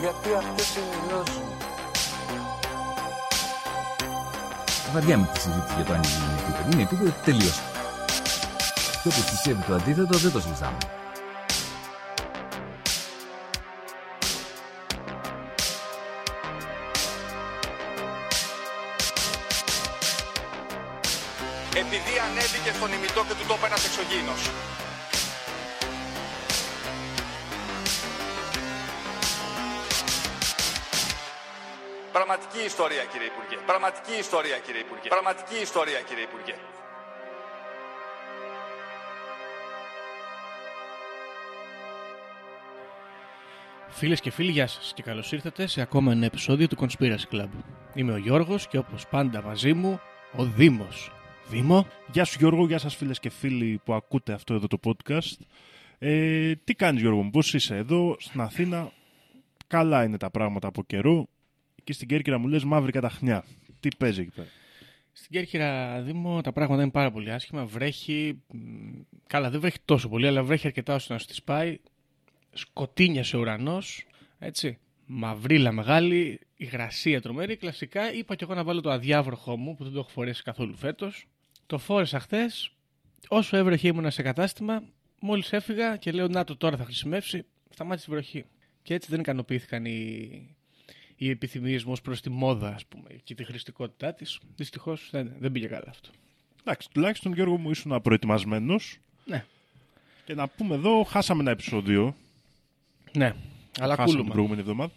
Γιατί αυτές είναι οι γνώσεις μου. Βαριά με τη συζήτηση για το αν είναι επίπεδο. Είναι επίπεδο τελείως. Και όποιο πιστεύει το αντίθετο δεν το συζητάμε. επειδή ανέβηκε στον ημιτό και του τόπου ένας εξωγήινος. Πραγματική ιστορία κύριε Υπουργέ. Πραγματική ιστορία κύριε Υπουργέ. Πραγματική ιστορία κύριε Υπουργέ. Φίλες και φίλοι, γεια σας και καλώς ήρθατε σε ακόμα ένα επεισόδιο του Conspiracy Club. Είμαι ο Γιώργος και όπως πάντα μαζί μου ο Δήμος. Δήμο. Γεια σου Γιώργο, γεια σας φίλες και φίλοι που ακούτε αυτό εδώ το podcast. Ε, τι κάνεις Γιώργο μου, πώς είσαι εδώ; Στην Αθήνα, καλά είναι τα πράγματα από καιρό. Εκεί στην Κέρκυρα μου λες μαύρη καταχνιά. Τι παίζει εκεί πέρα; Στην Κέρκυρα, Δήμο, τα πράγματα είναι πάρα πολύ άσχημα. Βρέχει. μ, Καλά, δεν βρέχει τόσο πολύ, αλλά βρέχει αρκετά ώστε να σου τη πάει. Σκοτίνιασε ο ουρανός. Έτσι. Μαυρίλα μεγάλη, υγρασία τρομερή. Κλασικά είπα και εγώ να βάλω το αδιάβροχό μου που δεν το έχω φορέσει καθόλου φέτος. Το φόρεσα χθες. Όσο έβρεχε ήμουνα σε κατάστημα, μόλις έφυγα και λέω Να το τώρα θα χρησιμεύσει, σταμάτησε η βροχή. Και έτσι δεν ικανοποιήθηκαν οι, οι επιθυμίες μου ως προς τη μόδα, ας πούμε, και τη χρηστικότητά της. Δυστυχώς δεν, δεν πήγε καλά αυτό. Εντάξει, τουλάχιστον Γιώργο μου ήσουν προετοιμασμένο. Ναι. Και να πούμε εδώ, χάσαμε ένα επεισόδιο. Ναι, αλλά χάσαμε την κούλουμα. προηγούμενη εβδομάδα.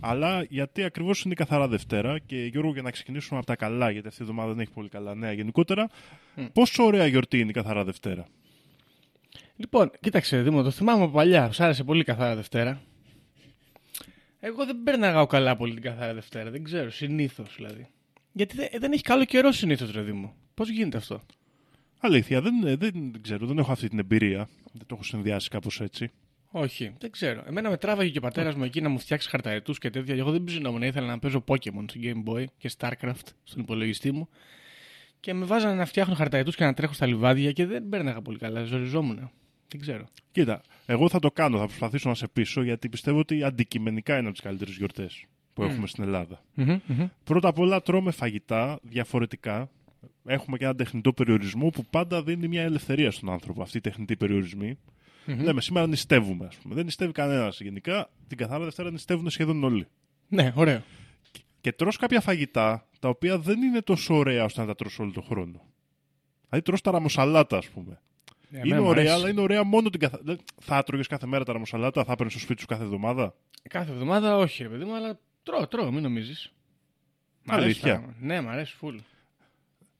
Αλλά γιατί ακριβώς είναι η καθαρά Δευτέρα και Γιώργο, για να ξεκινήσουμε από τα καλά, γιατί αυτή η εβδομάδα δεν έχει πολύ καλά νέα γενικότερα. Πόσο ωραία γιορτή είναι η καθαρά Δευτέρα; Λοιπόν, κοίταξε, Δήμο, το θυμάμαι από παλιά. Σ' άρεσε πολύ καθαρά Δευτέρα. Εγώ δεν πέρναγα καλά πολύ την καθαρά Δευτέρα. Δεν ξέρω, συνήθως δηλαδή. Γιατί δεν, δεν έχει καλό καιρό συνήθως, ρε Δήμο. Πώς γίνεται αυτό; Αλήθεια, δεν, δεν, δεν ξέρω, δεν έχω αυτή την εμπειρία. Δεν το έχω συνδυάσει κάπως έτσι. Όχι, δεν ξέρω. Εμένα με τράβαγε και ο πατέρας μου εκεί να μου φτιάξει χαρταετούς και τέτοια. Εγώ δεν ψινόμουν. Ήθελα να παίζω Pokémon στο Game Boy και Starcraft στον υπολογιστή μου. Και με βάζανε να φτιάχνω χαρταετούς και να τρέχω στα λιβάδια και δεν πέρναγα πολύ καλά. Ζοριζόμουν. Δεν ξέρω. Κοίτα, εγώ θα το κάνω, θα προσπαθήσω να σε πείσω γιατί πιστεύω ότι αντικειμενικά είναι από τις καλύτερες γιορτές που έχουμε στην Ελλάδα. Μμμ, μμμ. Πρώτα απ' όλα τρώμε φαγητά διαφορετικά. Έχουμε και ένα τεχνητό περιορισμό που πάντα δίνει μια ελευθερία στον άνθρωπο. Αυτοί οι τεχνητοί περιορισμοί. Λέμε σήμερα νηστεύουμε, ας πούμε. Δεν νηστεύει κανένας γενικά. Την καθαρά Δευτέρα νηστεύουν σχεδόν όλοι. Ναι, ωραίο. Και τρως κάποια φαγητά τα οποία δεν είναι τόσο ωραία ώστε να τα τρως όλο τον χρόνο. Δηλαδή τρως τα ραμοσαλάτα, ας πούμε. Ναι, είναι εμένα μου ωραία, αρέσει. αλλά είναι ωραία μόνο την καθαρά. Θα έτρωγες κάθε μέρα τα ραμοσαλάτα, θα έπαιρνες στο σπίτι σου κάθε εβδομάδα; Κάθε εβδομάδα όχι, ρε παιδί μου, αλλά τρώω, τρώω, μην νομίζεις. Αλήθεια; Ναι, μ' αρέσει φουλ.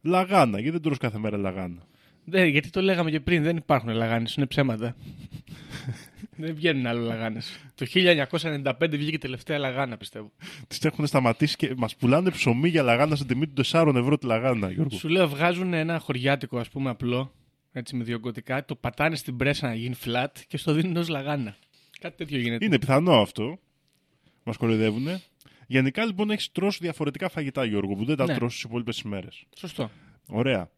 Λαγάνα, γιατί δεν τρως κάθε μέρα λαγάνα; Ναι, γιατί το λέγαμε και πριν, δεν υπάρχουν λαγάνες, είναι ψέματα. δεν βγαίνουν άλλο λαγάνες. Το 1995 βγήκε η τελευταία λαγάνα, πιστεύω. Τις έχουν σταματήσει και μας πουλάνε ψωμί για λαγάνα στην τιμή του 4 ευρώ τη λαγάνα, Γιώργο. Σου λέω, βγάζουν ένα χωριάτικο, ας πούμε, απλό, έτσι με διογκωτικά, το πατάνε στην πρέσα να γίνει flat και στο δίνουν ως λαγάνα. Κάτι τέτοιο γίνεται. Είναι πιθανό αυτό. Μας κοροϊδεύουν. Γενικά λοιπόν έχεις τρώσει διαφορετικά φαγητά, Γιώργο, που δεν τα Ναι. τρώσει τις υπόλοιπες ημέρες. Σωστό. Ωραία.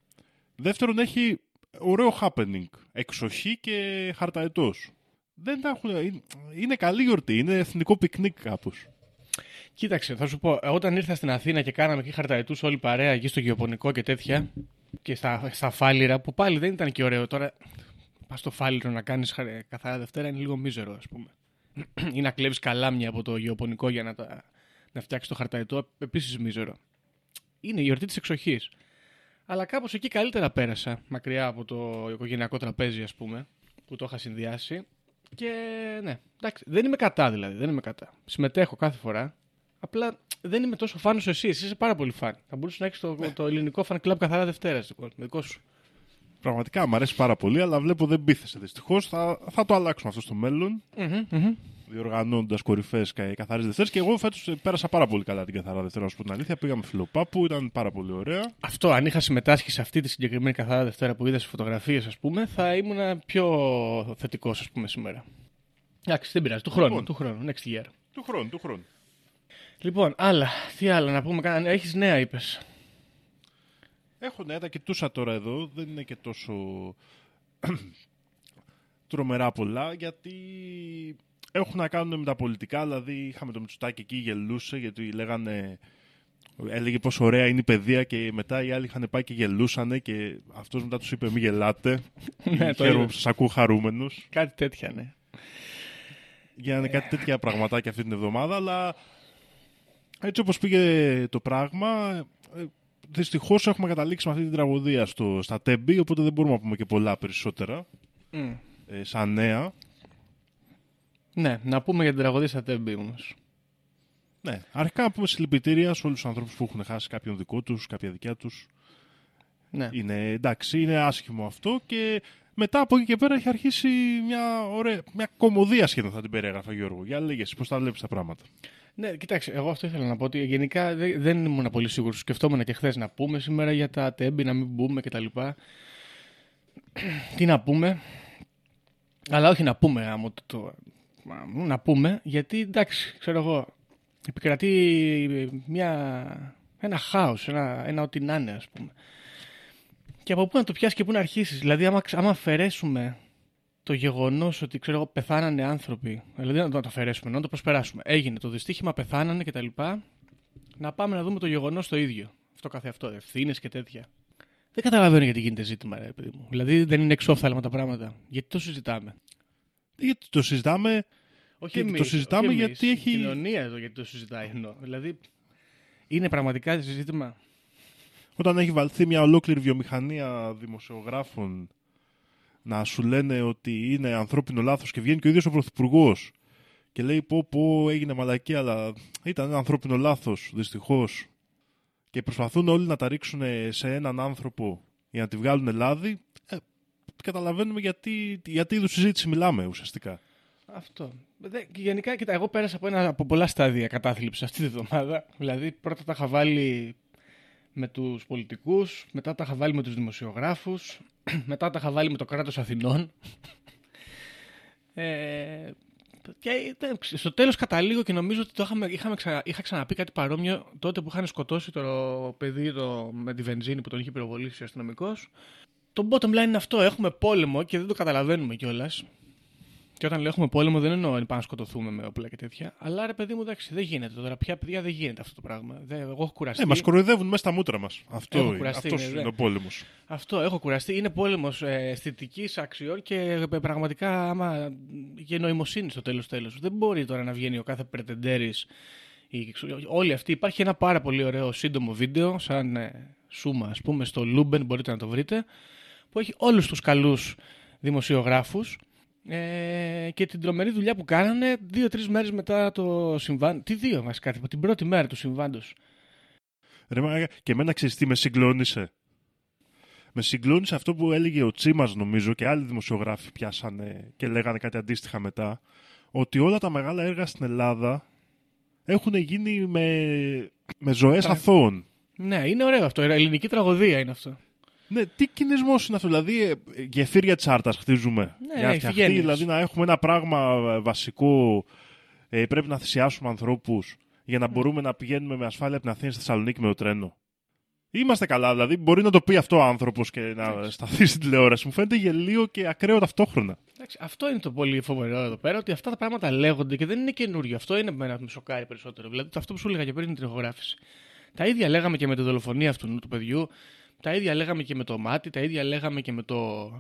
Δεύτερον, έχει ωραίο happening. Εξοχή και χαρταετός. Δεν τα έχουν. είναι- Είναι καλή γιορτή. Είναι εθνικό πικνίκ κάπως. Κοίταξε, θα σου πω, ε, όταν ήρθα στην Αθήνα και κάναμε εκεί χαρταετούς όλη παρέα εκεί στο γεωπονικό και τέτοια και στα, στα φάλιρα που πάλι δεν ήταν και ωραίο. Τώρα πας στο φάλιρο να κάνεις καθαρά Δευτέρα είναι λίγο μίζερο, ας πούμε. ή να κλέβεις καλάμια από το γεωπονικό για να, τα, να φτιάξεις το χαρταετό, επίσης μίζερο. Είναι η γιορτή της εξοχής. Αλλά κάπως εκεί καλύτερα πέρασα, μακριά από το οικογενειακό τραπέζι, ας πούμε, που το είχα συνδυάσει. Και ναι, εντάξει, δεν είμαι κατά δηλαδή, δεν είμαι κατά. Συμμετέχω κάθε φορά. Απλά δεν είμαι τόσο φαν όσο εσύ. Εσύ είσαι πάρα πολύ φαν. Θα μπορούσε να έχεις το, το ελληνικό fan club καθαρά Δευτέρας. Λοιπόν, δικό σου. Πραγματικά μου αρέσει πάρα πολύ, αλλά βλέπω δεν πείθεσαι δυστυχώς. Θα, θα το αλλάξουμε αυτό στο μέλλον. Μμμ, μμμ. διοργανώνοντα κορυφαίε καθαρές Δευτέρες. Και εγώ φέτος πέρασα πάρα πολύ καλά την καθαρά Δευτέρα, να σου πω την αλήθεια. Πήγαμε φιλοπάπου, ήταν πάρα πολύ ωραία. Αυτό, αν είχα συμμετάσχει σε αυτή τη συγκεκριμένη καθαρά Δευτέρα που είδα στι φωτογραφίες, ας πούμε, θα ήμουν πιο θετικός, ας πούμε, σήμερα. Εντάξει, δεν πειράζει. Του χρόνου, Λοιπόν. του χρόνου, next year. Του χρόνου, του χρόνου. Λοιπόν, άλλα. Τι άλλα να πούμε. Έχεις νέα, είπες. Έχω ναι, τα κοιτούσα τώρα εδώ. Δεν είναι και τόσο τρομερά πολλά γιατί έχουν να κάνουν με τα πολιτικά. Δηλαδή, είχαμε το Μητσοτάκη εκεί, γελούσε γιατί λέγανε. Έλεγε πόσο ωραία είναι η παιδεία και μετά οι άλλοι είχαν πάει και γελούσανε και αυτός μετά τους είπε μη γελάτε. Ναι, το Χαίρομαι είδα. που σας ακούω χαρούμενους. Κάτι τέτοια, ναι. Γίνανε κάτι τέτοια πραγματάκια αυτή την εβδομάδα, αλλά έτσι όπως πήγε το πράγμα, ε, δυστυχώς έχουμε καταλήξει με αυτή την τραγωδία στο, στα τέμπη, οπότε δεν μπορούμε να πούμε και πολλά περισσότερα, Μμ. ε, σαν νέα. Ναι, να πούμε για την τραγωδία στα τέμπη όμως. Ναι, αρχικά να πούμε συλληπιτήρια σε όλους τους ανθρώπους που έχουν χάσει κάποιον δικό τους, κάποια δικιά τους. Ναι. Είναι εντάξει, είναι άσχημο αυτό και μετά από εκεί και πέρα έχει αρχίσει μια, ωραία, μια κομμωδία σχεδόν θα την περιέγραφα Γιώργο. Για λέγες, πώς τα βλέπεις τα πράγματα. Ναι, κοιτάξτε, εγώ αυτό ήθελα να πω ότι γενικά δεν, δεν ήμουν πολύ σίγουρος. Σκεφτόμουν και χθες να πούμε σήμερα για τα τέμπη, να μην μπούμε κτλ. Τι να πούμε. Αλλά όχι να πούμε, άμα το, το, μα, να πούμε, γιατί εντάξει, ξέρω εγώ, επικρατεί μια, ένα χάος, ένα, ένα ό,τι να είναι, ας πούμε. Και από πού να το πιάσεις και πού να αρχίσεις. Δηλαδή, άμα, ξ- άμα αφαιρέσουμε το γεγονός ότι ξέρω εγώ, πεθάνανε άνθρωποι, δηλαδή να το, να το αφαιρέσουμε, να το προσπεράσουμε. Έγινε το δυστύχημα, πεθάνανε κτλ. Να πάμε να δούμε το γεγονός το ίδιο. Αυτό καθε αυτό, ευθύνες και τέτοια. Δεν καταλαβαίνω γιατί γίνεται ζήτημα, ρε παιδί μου. Δηλαδή δεν είναι εξόφθαλμα τα πράγματα. Γιατί το συζητάμε; Γιατί το συζητάμε; Όχι Και το εμείς, συζητάμε όχι εμείς, γιατί έχει- Η κοινωνία εδώ γιατί το συζητάει εννοώ. Δηλαδή είναι πραγματικά συζήτημα. όταν έχει βαλθεί μια ολόκληρη βιομηχανία δημοσιογράφων να σου λένε ότι είναι ανθρώπινο λάθος και βγαίνει και ο ίδιος ο Πρωθυπουργός και λέει πω πω έγινε μαλακή αλλά ήταν ένα ανθρώπινο λάθος δυστυχώς και προσπαθούν όλοι να τα ρίξουν σε έναν άνθρωπο για να τη βγάλουν λάδι ε, καταλαβαίνουμε γιατί, γιατί είδους συζήτηση μιλάμε ουσιαστικά. Αυτό. Δε- και γενικά, κοίτα, εγώ πέρασα από, ένα, από πολλά στάδια κατάθλιψης αυτή τη βδομάδα. Δηλαδή, πρώτα τα είχα βάλει με τους πολιτικούς, μετά τα είχα βάλει με τους δημοσιογράφους, μετά τα είχα βάλει με το κράτος Αθηνών. Ε, και ήταν- στο τέλος καταλήγω και νομίζω ότι το είχαμε, είχαμε ξα- είχα ξαναπεί κάτι παρόμοιο τότε που είχαν σκοτώσει το παιδί το, με τη βενζίνη που τον είχε πυροβολήσει ο αστυνομικός. Το bottom line είναι αυτό. Έχουμε πόλεμο και δεν το καταλαβαίνουμε κιόλας. Και όταν λέω έχουμε πόλεμο, δεν εννοώ αν πάμε να σκοτωθούμε με όπλα και τέτοια. Αλλά ρε παιδί μου, εντάξει, δεν γίνεται τώρα. Πια παιδιά δεν γίνεται αυτό το πράγμα. Δεν, εγώ έχω κουραστεί. Ε, μας κοροϊδεύουν μέσα στα μούτρα μας. Αυτό Έχω είναι, κουραστεί, αυτός ναι, είναι ναι. ο πόλεμος. Αυτό έχω κουραστεί. Είναι πόλεμος ε, αισθητικής αξιών και ε, πραγματικά άμα και νοημοσύνη στο τέλος τέλος. Δεν μπορεί τώρα να βγαίνει ο κάθε Πρετεντέρης. Όλοι αυτοί. Υπάρχει ένα πάρα πολύ ωραίο σύντομο βίντεο, σαν ε, σούμα, ας πούμε, στο Luben, μπορείτε να το βρείτε, που έχει όλους τους καλούς δημοσιογράφους ε, και την τρομερή δουλειά που κάνανε δύο-τρεις μέρες μετά το συμβάν. Τις δύο βασικά, από την πρώτη μέρα του συμβάντος. Ρε μαλάκα, και εμένα ξέρεις τι με συγκλώνησε. Με συγκλώνησε αυτό που έλεγε ο Τσίμας νομίζω και άλλοι δημοσιογράφοι πιάσανε και λέγανε κάτι αντίστοιχα μετά ότι όλα τα μεγάλα έργα στην Ελλάδα έχουν γίνει με, με ζωές Τα- αθώων. Ναι, είναι ωραίο αυτό. Ελληνική τραγωδία είναι αυτό. Ναι, τι κινησμός είναι αυτό, δηλαδή ε, γεφύρια τσάρτας χτίζουμε. Ναι, για να φτιαχτεί, ηφηγένειες. δηλαδή να έχουμε ένα πράγμα ε, βασικό. Ε, πρέπει να θυσιάσουμε ανθρώπους για να μπορούμε να πηγαίνουμε με ασφάλεια από την Αθήνα στη Θεσσαλονίκη με το τρένο. Είμαστε καλά, δηλαδή μπορεί να το πει αυτό ο άνθρωπος και να σταθεί στην τηλεόραση. Μου φαίνεται γελίο και ακραίο ταυτόχρονα. Εντάξει, αυτό είναι το πολύ φοβερό εδώ πέρα, ότι αυτά τα πράγματα λέγονται και δεν είναι καινούριο. Αυτό είναι που με σοκάρει περισσότερο. Δηλαδή το αυτό που σου έλεγα και πριν την τριχογράφηση. Τα ίδια λέγαμε και με τη δολοφονία αυτού του παιδιού, τα ίδια λέγαμε και με το μάτι, τα ίδια λέγαμε και με, το...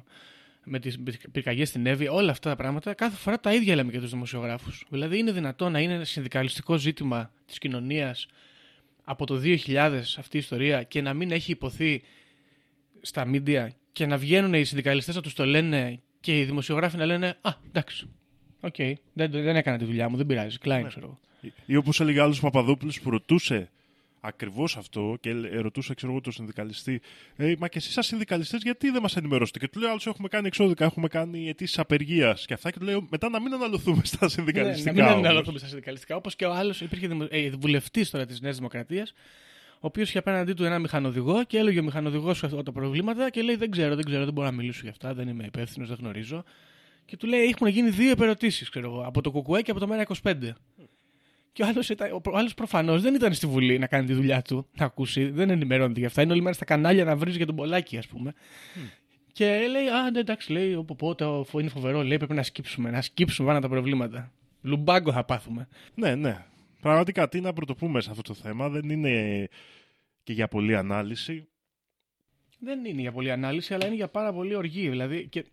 με τις πυρκαγιές στην Εύβοια, όλα αυτά τα πράγματα. Κάθε φορά τα ίδια λέμε και τους δημοσιογράφους. Δηλαδή είναι δυνατό να είναι ένα συνδικαλιστικό ζήτημα της κοινωνίας από το 2000 αυτή η ιστορία και να μην έχει ειπωθεί στα μίντια και να βγαίνουν οι συνδικαλιστές να τους το λένε και οι δημοσιογράφοι να λένε «Α, εντάξει, οκ, δεν, δεν έκανα τη δουλειά μου, δεν πειράζει, κλάιν, ξέρω εγώ». Ή όπως έλεγε άλλος Παπαδόπουλος που ρωτούσε Ακριβώς αυτό και ε, ρωτούσα, ξέρω εγώ, τον συνδικαλιστή, ε, Μα και εσείς, σαν συνδικαλιστές, γιατί δεν μας ενημερώσετε; Και του λέω, Άλλω έχουμε κάνει εξώδικα, έχουμε κάνει αιτήσεις απεργίας και αυτά. Και του λέω, Μετά να μην αναλωθούμε στα συνδικαλιστικά. Ναι, να μην όμως». αναλωθούμε στα συνδικαλιστικά. Όπως και ο άλλος, υπήρχε δημο... ε, βουλευτής τώρα της Νέας Δημοκρατίας, ο οποίος είχε απέναντί του ένα μηχανοδηγό και έλεγε ο μηχανοδηγός τα προβλήματα και λέει: Δεν ξέρω, δεν ξέρω, δεν μπορώ να μιλήσω για αυτά, δεν είμαι υπεύθυνος, δεν γνωρίζω. Και του λέει: Έχουν γίνει δύο επερωτήσεις, ξέρω εγώ, από το Κουκουέ και από το Μέρα 25. Και ο άλλος ο άλλος προφανώς δεν ήταν στη Βουλή να κάνει τη δουλειά του, να ακούσει, δεν ενημερώνεται για αυτά. Είναι όλη μέρα στα κανάλια να βρει για τον Πολάκη, ας πούμε. Και λέει: Α, ναι, εντάξει, λέει, όπου πότε είναι φοβερό, λέει, πρέπει να σκύψουμε, να σκύψουμε πάνω τα προβλήματα. Λουμπάγκο θα πάθουμε. Ναι, ναι. Πραγματικά, τι να πρωτοπούμε σε αυτό το θέμα. Δεν είναι και για πολλή ανάλυση. Δεν είναι για πολλή ανάλυση, αλλά είναι για πάρα πολύ οργή. Δηλαδή, και...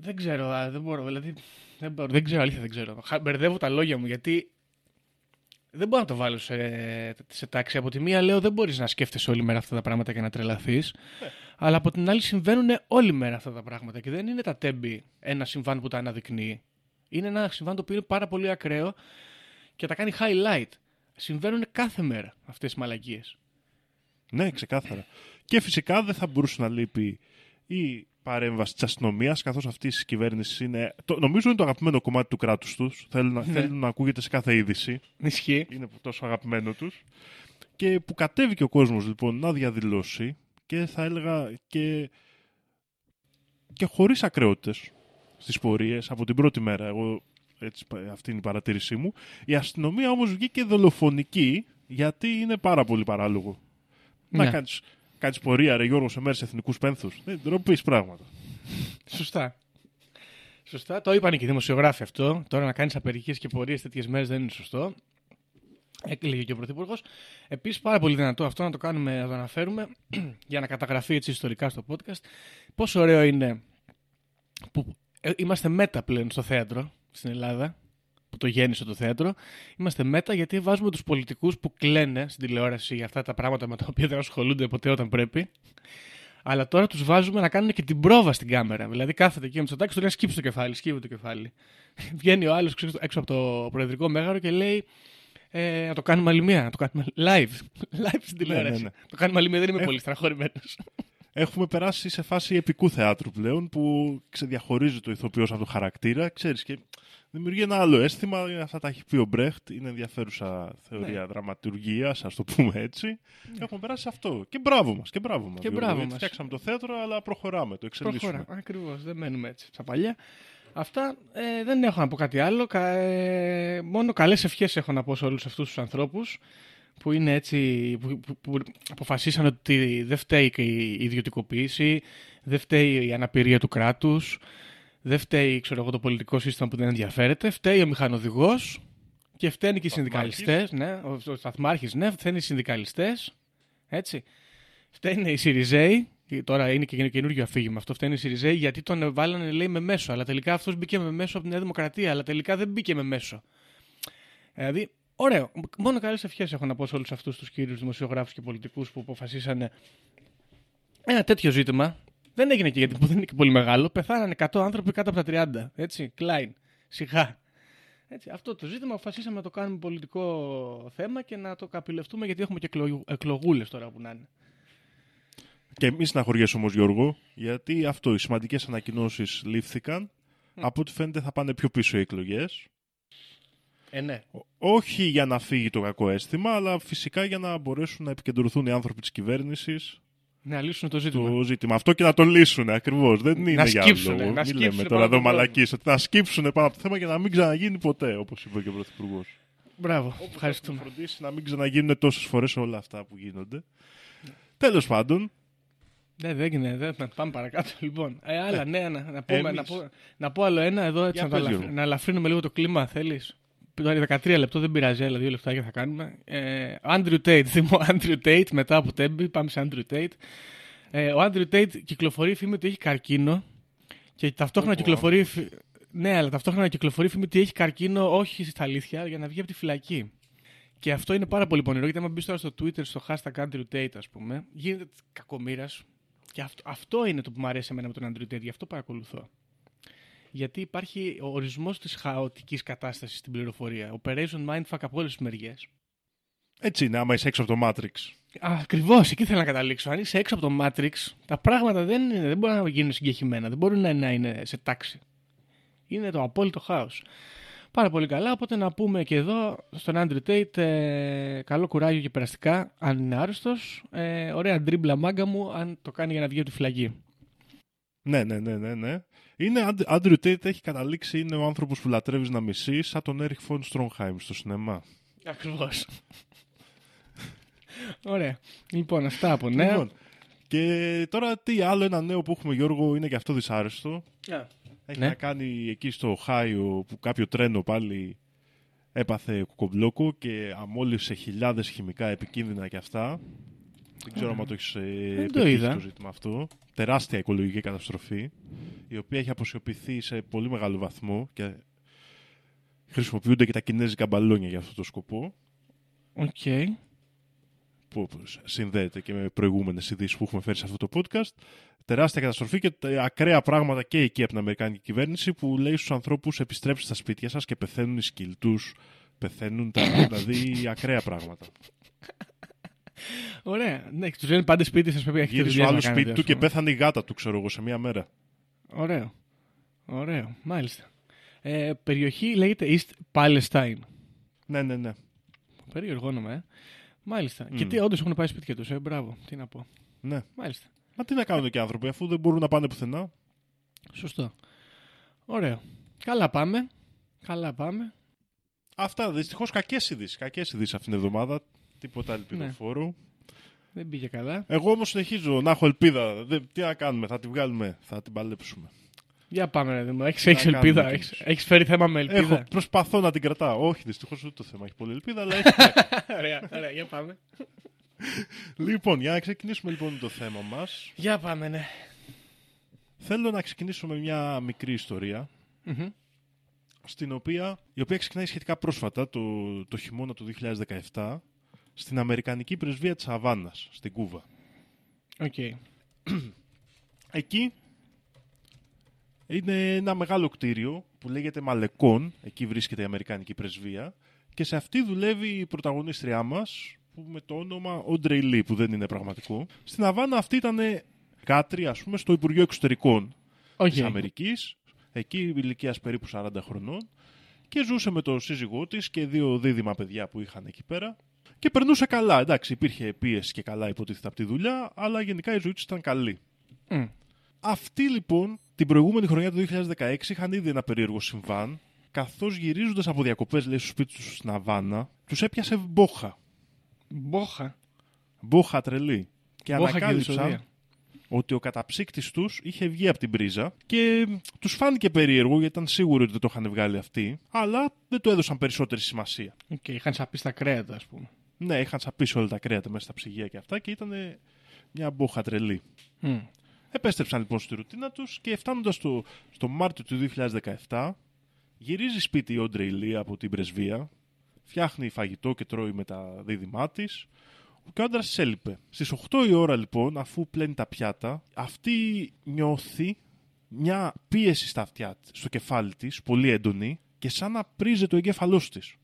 Δεν ξέρω, α, δεν μπορώ. Δηλαδή, δεν, μπορώ, δεν ξέρω, αλήθεια δεν ξέρω. Χα- Μπερδεύω τα λόγια μου γιατί δεν μπορώ να το βάλω σε, σε τάξη. Από τη μία λέω δεν μπορείς να σκέφτεσαι όλη μέρα αυτά τα πράγματα και να τρελαθείς. Αλλά από την άλλη συμβαίνουν όλη μέρα αυτά τα πράγματα και δεν είναι τα τέμπη ένα συμβάν που τα αναδεικνύει. Είναι ένα συμβάν το οποίο είναι πάρα πολύ ακραίο και τα κάνει highlight. Συμβαίνουν κάθε μέρα αυτές οι μαλακίες. Ναι, ξεκάθαρα. Και φυσικά δεν θα μπορούσε να λείπει η παρέμβαση της αστυνομίας, καθώς αυτή της κυβέρνησης είναι. Το, νομίζω είναι το αγαπημένο κομμάτι του κράτους τους. Θέλουν, να- θέλουν να ακούγεται σε κάθε είδηση. Ισχύει. Είναι τόσο αγαπημένο τους. Και που κατέβηκε ο κόσμος λοιπόν να διαδηλώσει και θα έλεγα και, και χωρίς ακρεότητες στις πορείες από την πρώτη μέρα. Εγώ, έτσι, αυτή είναι η παρατήρησή μου. Η αστυνομία όμως βγήκε δολοφονική γιατί είναι πάρα πολύ παράλογο. Ναι. Να κάνεις, κάνεις πορεία, ρε Γιώργο, σε μέρες εθνικούς πένθους. Δεν ντροπείς πράγματα. Σωστά. Σωστά. Το είπαν και οι δημοσιογράφοι αυτό. Τώρα να κάνεις απεργίε και πορείες τέτοιες μέρες δεν είναι σωστό. Έκλειγε και ο Πρωθυπουργός. Επίσης, πάρα πολύ δυνατό αυτό να το κάνουμε, να το αναφέρουμε για να καταγραφεί έτσι ιστορικά στο podcast. Πόσο ωραίο είναι που ε, είμαστε μέτα πλέον στο θέατρο στην Ελλάδα, που το γέννησε το θέατρο. Είμαστε μέτα γιατί βάζουμε τους πολιτικούς που κλαίνε στην τηλεόραση για αυτά τα πράγματα με τα οποία δεν ασχολούνται ποτέ όταν πρέπει. Αλλά τώρα τους βάζουμε να κάνουν και την πρόβα στην κάμερα. Δηλαδή κάθεται εκεί με το τάκι, του λέει σκύψε το κεφάλι, σκύβει το κεφάλι. Βγαίνει ο άλλος έξω από το προεδρικό μέγαρο και λέει ε, να το κάνουμε άλλη μία, να το κάνουμε live. live στην τηλεόραση. ναι. Το κάνουμε άλλη μία, δεν είμαι Ε, πολύ στραχωρημένος. Έχουμε περάσει σε φάση επικού θεάτρου πλέον που ξεδιαχωρίζει το ηθοποιός από το χαρακτήρα, ξέρεις, και δημιουργεί ένα άλλο αίσθημα. Αυτά τα έχει πει ο Μπρέχτ. Είναι ενδιαφέρουσα θεωρία Ναι. δραματουργίας, ας το πούμε έτσι. Έχουμε περάσει σε αυτό. Και μπράβο μας. Και μπράβο μας, Και Γιώργο, μπράβο γιατί μας. Φτιάξαμε το θέατρο, αλλά προχωράμε, το εξελίσσουμε. Προχώρα. Ακριβώς, δεν μένουμε έτσι στα παλιά. Αυτά ε, δεν έχω να πω κάτι άλλο. Κα, ε, μόνο καλές ευχές έχω να πω σε όλους αυτούς τους ανθρώπους που είναι έτσι, που, που, που αποφασίσαν ότι δεν φταίει και η ιδιωτικοποίηση, δεν φταίει η αναπηρία του κράτους, δεν φταίει ξέρω εγώ, το πολιτικό σύστημα που δεν ενδιαφέρεται, φταίει ο μηχανοδηγός και φταίνουν και οι Σταθμάρχης. συνδικαλιστές. Ναι, ο, ο σταθμάρχη, ναι, φταίνουν οι συνδικαλιστές. Έτσι. Φταίνουν οι Σιριζέοι, και τώρα είναι και καινούργιο αφήγημα αυτό. Φταίνουν οι Σιριζέοι γιατί τον βάλανε, λέει, με μέσο. Αλλά τελικά αυτός μπήκε με μέσο από τη Νέα Δημοκρατία. Αλλά τελικά δεν μπήκε με μέσο. Δηλαδή, ωραίο. Μόνο καλές ευχές έχω να πω σε όλους αυτούς τους κύριους δημοσιογράφους και πολιτικούς που αποφασίσανε ένα τέτοιο ζήτημα. Δεν έγινε και γιατί που δεν είναι και πολύ μεγάλο. Πεθάνανε 100 άνθρωποι κάτω από τα 30. Έτσι, Κλάιν. Σιγά. Έτσι, αυτό το ζήτημα αποφασίσαμε να το κάνουμε πολιτικό θέμα και να το καπηλευτούμε γιατί έχουμε και εκλογούλες τώρα που να είναι. Και μη συναχωριέσαι όμως, Γιώργο, γιατί αυτό, οι σημαντικές ανακοινώσεις λήφθηκαν. Από ό,τι φαίνεται θα πάνε πιο πίσω οι εκλογές. Ε, ναι. Όχι για να φύγει το κακό αίσθημα, αλλά φυσικά για να μπορέσουν να επικεντρωθούν οι άνθρωποι της κυβέρνησης Να λύσουν το ζήτημα. το ζήτημα. Αυτό και να το λύσουν ακριβώς. Δεν είναι για άλλο σκύψουνε, λόγο. να Μην σκύψουνε λέμε πάνω τώρα από εδώ το μαλακίες. Ότι να σκύψουν πάνω από το θέμα και να μην ξαναγίνει ποτέ, όπως είπε και ο Πρωθυπουργός. Μπράβο. Ευχαριστούμε. Να φροντίσει να μην ξαναγίνουν τόσες φορές όλα αυτά που γίνονται. Τέλος πάντων, Ναι, δεν έγινε. Δεν, να πάμε παρακάτω. Λοιπόν, ε, άλλα νέα να, να, πούμε, εμείς. να, πω, να πω άλλο ένα εδώ έτσι Για να, το πες, αλαφ- Γιώργο. να ελαφρύνουμε λίγο το κλίμα. Θέλεις; Τώρα 13 λεπτό δεν πειράζει, αλλά δύο λεπτάκια θα κάνουμε. Ε, ο Andrew Tate, θυμώ ο Andrew Tate μετά από Τέμπι, πάμε σε Andrew Tate. Ε, ο Andrew Tate κυκλοφορεί η φήμη ότι έχει καρκίνο και ταυτόχρονα Οπό. κυκλοφορεί. η φη- Ναι, αλλά ταυτόχρονα κυκλοφορεί η φήμη ότι έχει καρκίνο όχι στα αλήθεια για να βγει από τη φυλακή. Και αυτό είναι πάρα πολύ πονηρό, γιατί άμα μπεις τώρα στο Twitter, στο hashtag Andrew Tate, ας πούμε, γίνεται κακομοίρας. Και αυτό, αυτό είναι το που μου αρέσει εμένα με τον Andrew Tate, γι' αυτό παρακολουθώ. Γιατί υπάρχει ο ορισμός της χαοτικής κατάστασης στην πληροφορία. Operation Mindfuck από όλες τις μεριές. Έτσι είναι, άμα είσαι έξω από το Matrix. Ακριβώς, εκεί θέλω να καταλήξω. Αν είσαι έξω από το Matrix, τα πράγματα δεν, είναι, δεν μπορούν να γίνουν συγκεχημένα. Δεν μπορούν να, να είναι σε τάξη. Είναι το απόλυτο χάος. Πάρα πολύ καλά. Οπότε να πούμε και εδώ στον Άντρου Τέιτ ε, καλό κουράγιο και περαστικά αν είναι άρρωστος. Ε, ωραία ντρίμπλα μάγκα μου αν το κάνει για να βγει από τη φυλακή. Ναι, ναι, ναι, ναι. ναι. Είναι, Άντριου Τέιτ έχει καταλήξει, είναι ο άνθρωπος που λατρεύεις να μισείς, σαν τον Έριχ Φον Στρονχάιμ στο σινεμά. Ακριβώς. Ωραία. Λοιπόν, αυτά από νέα. Λοιπόν, και τώρα τι άλλο ένα νέο που έχουμε Γιώργο είναι και αυτό δυσάρεστο. Yeah. Έχει Ναι. να κάνει εκεί στο Χάιο που κάποιο τρένο πάλι έπαθε κουκομπλόκο και αμόλυσε χιλιάδες χημικά επικίνδυνα και αυτά. Δεν ξέρω αν το έχεις Δεν το πετύχει είδα. το ζήτημα αυτό. Τεράστια οικολογική καταστροφή, η οποία έχει αποσιωπηθεί σε πολύ μεγάλο βαθμό και χρησιμοποιούνται και τα κινέζικα μπαλόνια για αυτό το σκοπό, Οκ. που συνδέεται και με προηγούμενες ειδήσεις που έχουμε φέρει σε αυτό το podcast. Τεράστια καταστροφή και τα ακραία πράγματα και εκεί από την Αμερικάνικη κυβέρνηση που λέει στους ανθρώπους επιστρέψτε στα σπίτια σας και πεθαίνουν οι σκύλοι τους, πεθαίνουν τα, δηλαδή ακραία πράγματα. Ωραία. Ναι, τους λένε πάντα σπίτι σας πρέπει να έχετε Γύρισε δουλειές ο να άλλο κάνετε, σπίτι του ας και πούμε. πέθανε η γάτα του, ξέρω εγώ, σε μία μέρα. Ωραίο. Ωραίο. Μάλιστα. Ε, περιοχή λέγεται East Palestine. Ναι, ναι, ναι. Περίεργο όνομα, ε. Μάλιστα. Και τι, όντως έχουν πάει σπίτια τους, ε. Μπράβο. Τι να πω. ναι. Μάλιστα. Μα τι να κάνουν και οι άνθρωποι αφού δεν μπορούν να πάνε πουθενά. Σωστό. Ωραίο. Καλά πάμε. Καλά πάμε. Αυτά δυστυχώς κακές ειδήσεις. Κακές ειδήσεις αυτήν την εβδομάδα. Τίποτα Ναι. ελπιδοφόρο. Δεν πήγε καλά. Εγώ όμως συνεχίζω να έχω ελπίδα. Δεν, τι να κάνουμε, θα τη βγάλουμε, θα την παλέψουμε. Για πάμε, ρε Δημό. Έχει έχεις Να κάνουμε ελπίδα. κι Έχεις, εμείς. έχεις φέρει θέμα με ελπίδα. Έχω, προσπαθώ να την κρατάω. Όχι, δυστυχώς ούτε το θέμα έχει πολύ ελπίδα, αλλά έχει. ωραία, ωραία. Για πάμε. λοιπόν, για να ξεκινήσουμε λοιπόν με το θέμα μας. Για πάμε, ναι. Θέλω να ξεκινήσω με μια μικρή ιστορία. Μμμ. Στην οποία, η οποία ξεκινάει σχετικά πρόσφατα, το, το χειμώνα του 2017, στην Αμερικανική πρεσβεία της Αβάνας, στην Κούβα. Οκ. Εκεί είναι ένα μεγάλο κτίριο που λέγεται Μαλεκόν, εκεί βρίσκεται η Αμερικανική πρεσβεία και σε αυτή δουλεύει η πρωταγωνίστριά μας που με το όνομα Όντρεϊ Λί που δεν είναι πραγματικό. Στην Αβάνα αυτή ήταν κάτρι ας πούμε στο Υπουργείο Εξωτερικών Οκ. της Αμερικής, εκεί ηλικίας περίπου 40 χρονών και ζούσε με τον σύζυγό της και δύο δίδυμα παιδιά που είχαν εκεί πέρα και περνούσε καλά. Εντάξει, υπήρχε πίεση και καλά υποτίθεται από τη δουλειά, αλλά γενικά η ζωή της ήταν καλή. Μμ. Αυτοί λοιπόν την προηγούμενη χρονιά του 2016 είχαν ήδη ένα περίεργο συμβάν, καθώς γυρίζοντας από διακοπές λέει στο σπίτι τους στην Αβάνα, τους έπιασε μπόχα. Μπόχα. Μπόχα τρελή. Και Μπόχα και ανακάλυψαν δυσωδία. ότι ο καταψύκτης τους είχε βγει από την πρίζα και τους φάνηκε περίεργο γιατί ήταν σίγουροι ότι δεν το είχαν βγάλει αυτοί, αλλά δεν το έδωσαν περισσότερη σημασία. Οκ, είχαν σαπίσει τα κρέατα, ας πούμε. Ναι, είχαν σαπίσει όλα τα κρέατα μέσα στα ψυγεία και αυτά και ήταν μια μπόχα τρελή. Μμ. Επέστρεψαν λοιπόν στη ρουτίνα τους και φτάνοντας στο, στο Μάρτιο του 2017 γυρίζει σπίτι η Όντρεϊ Λί από την πρεσβεία, φτιάχνει φαγητό και τρώει με τα δίδυμά της και ο άντρας της έλειπε. Στις 8 η ώρα λοιπόν, αφού πλένει τα πιάτα, αυτή νιώθει μια πίεση στα αυτιά, της, στο κεφάλι της, πολύ έντονη και σαν να πρίζεται ο εγκέφαλός της.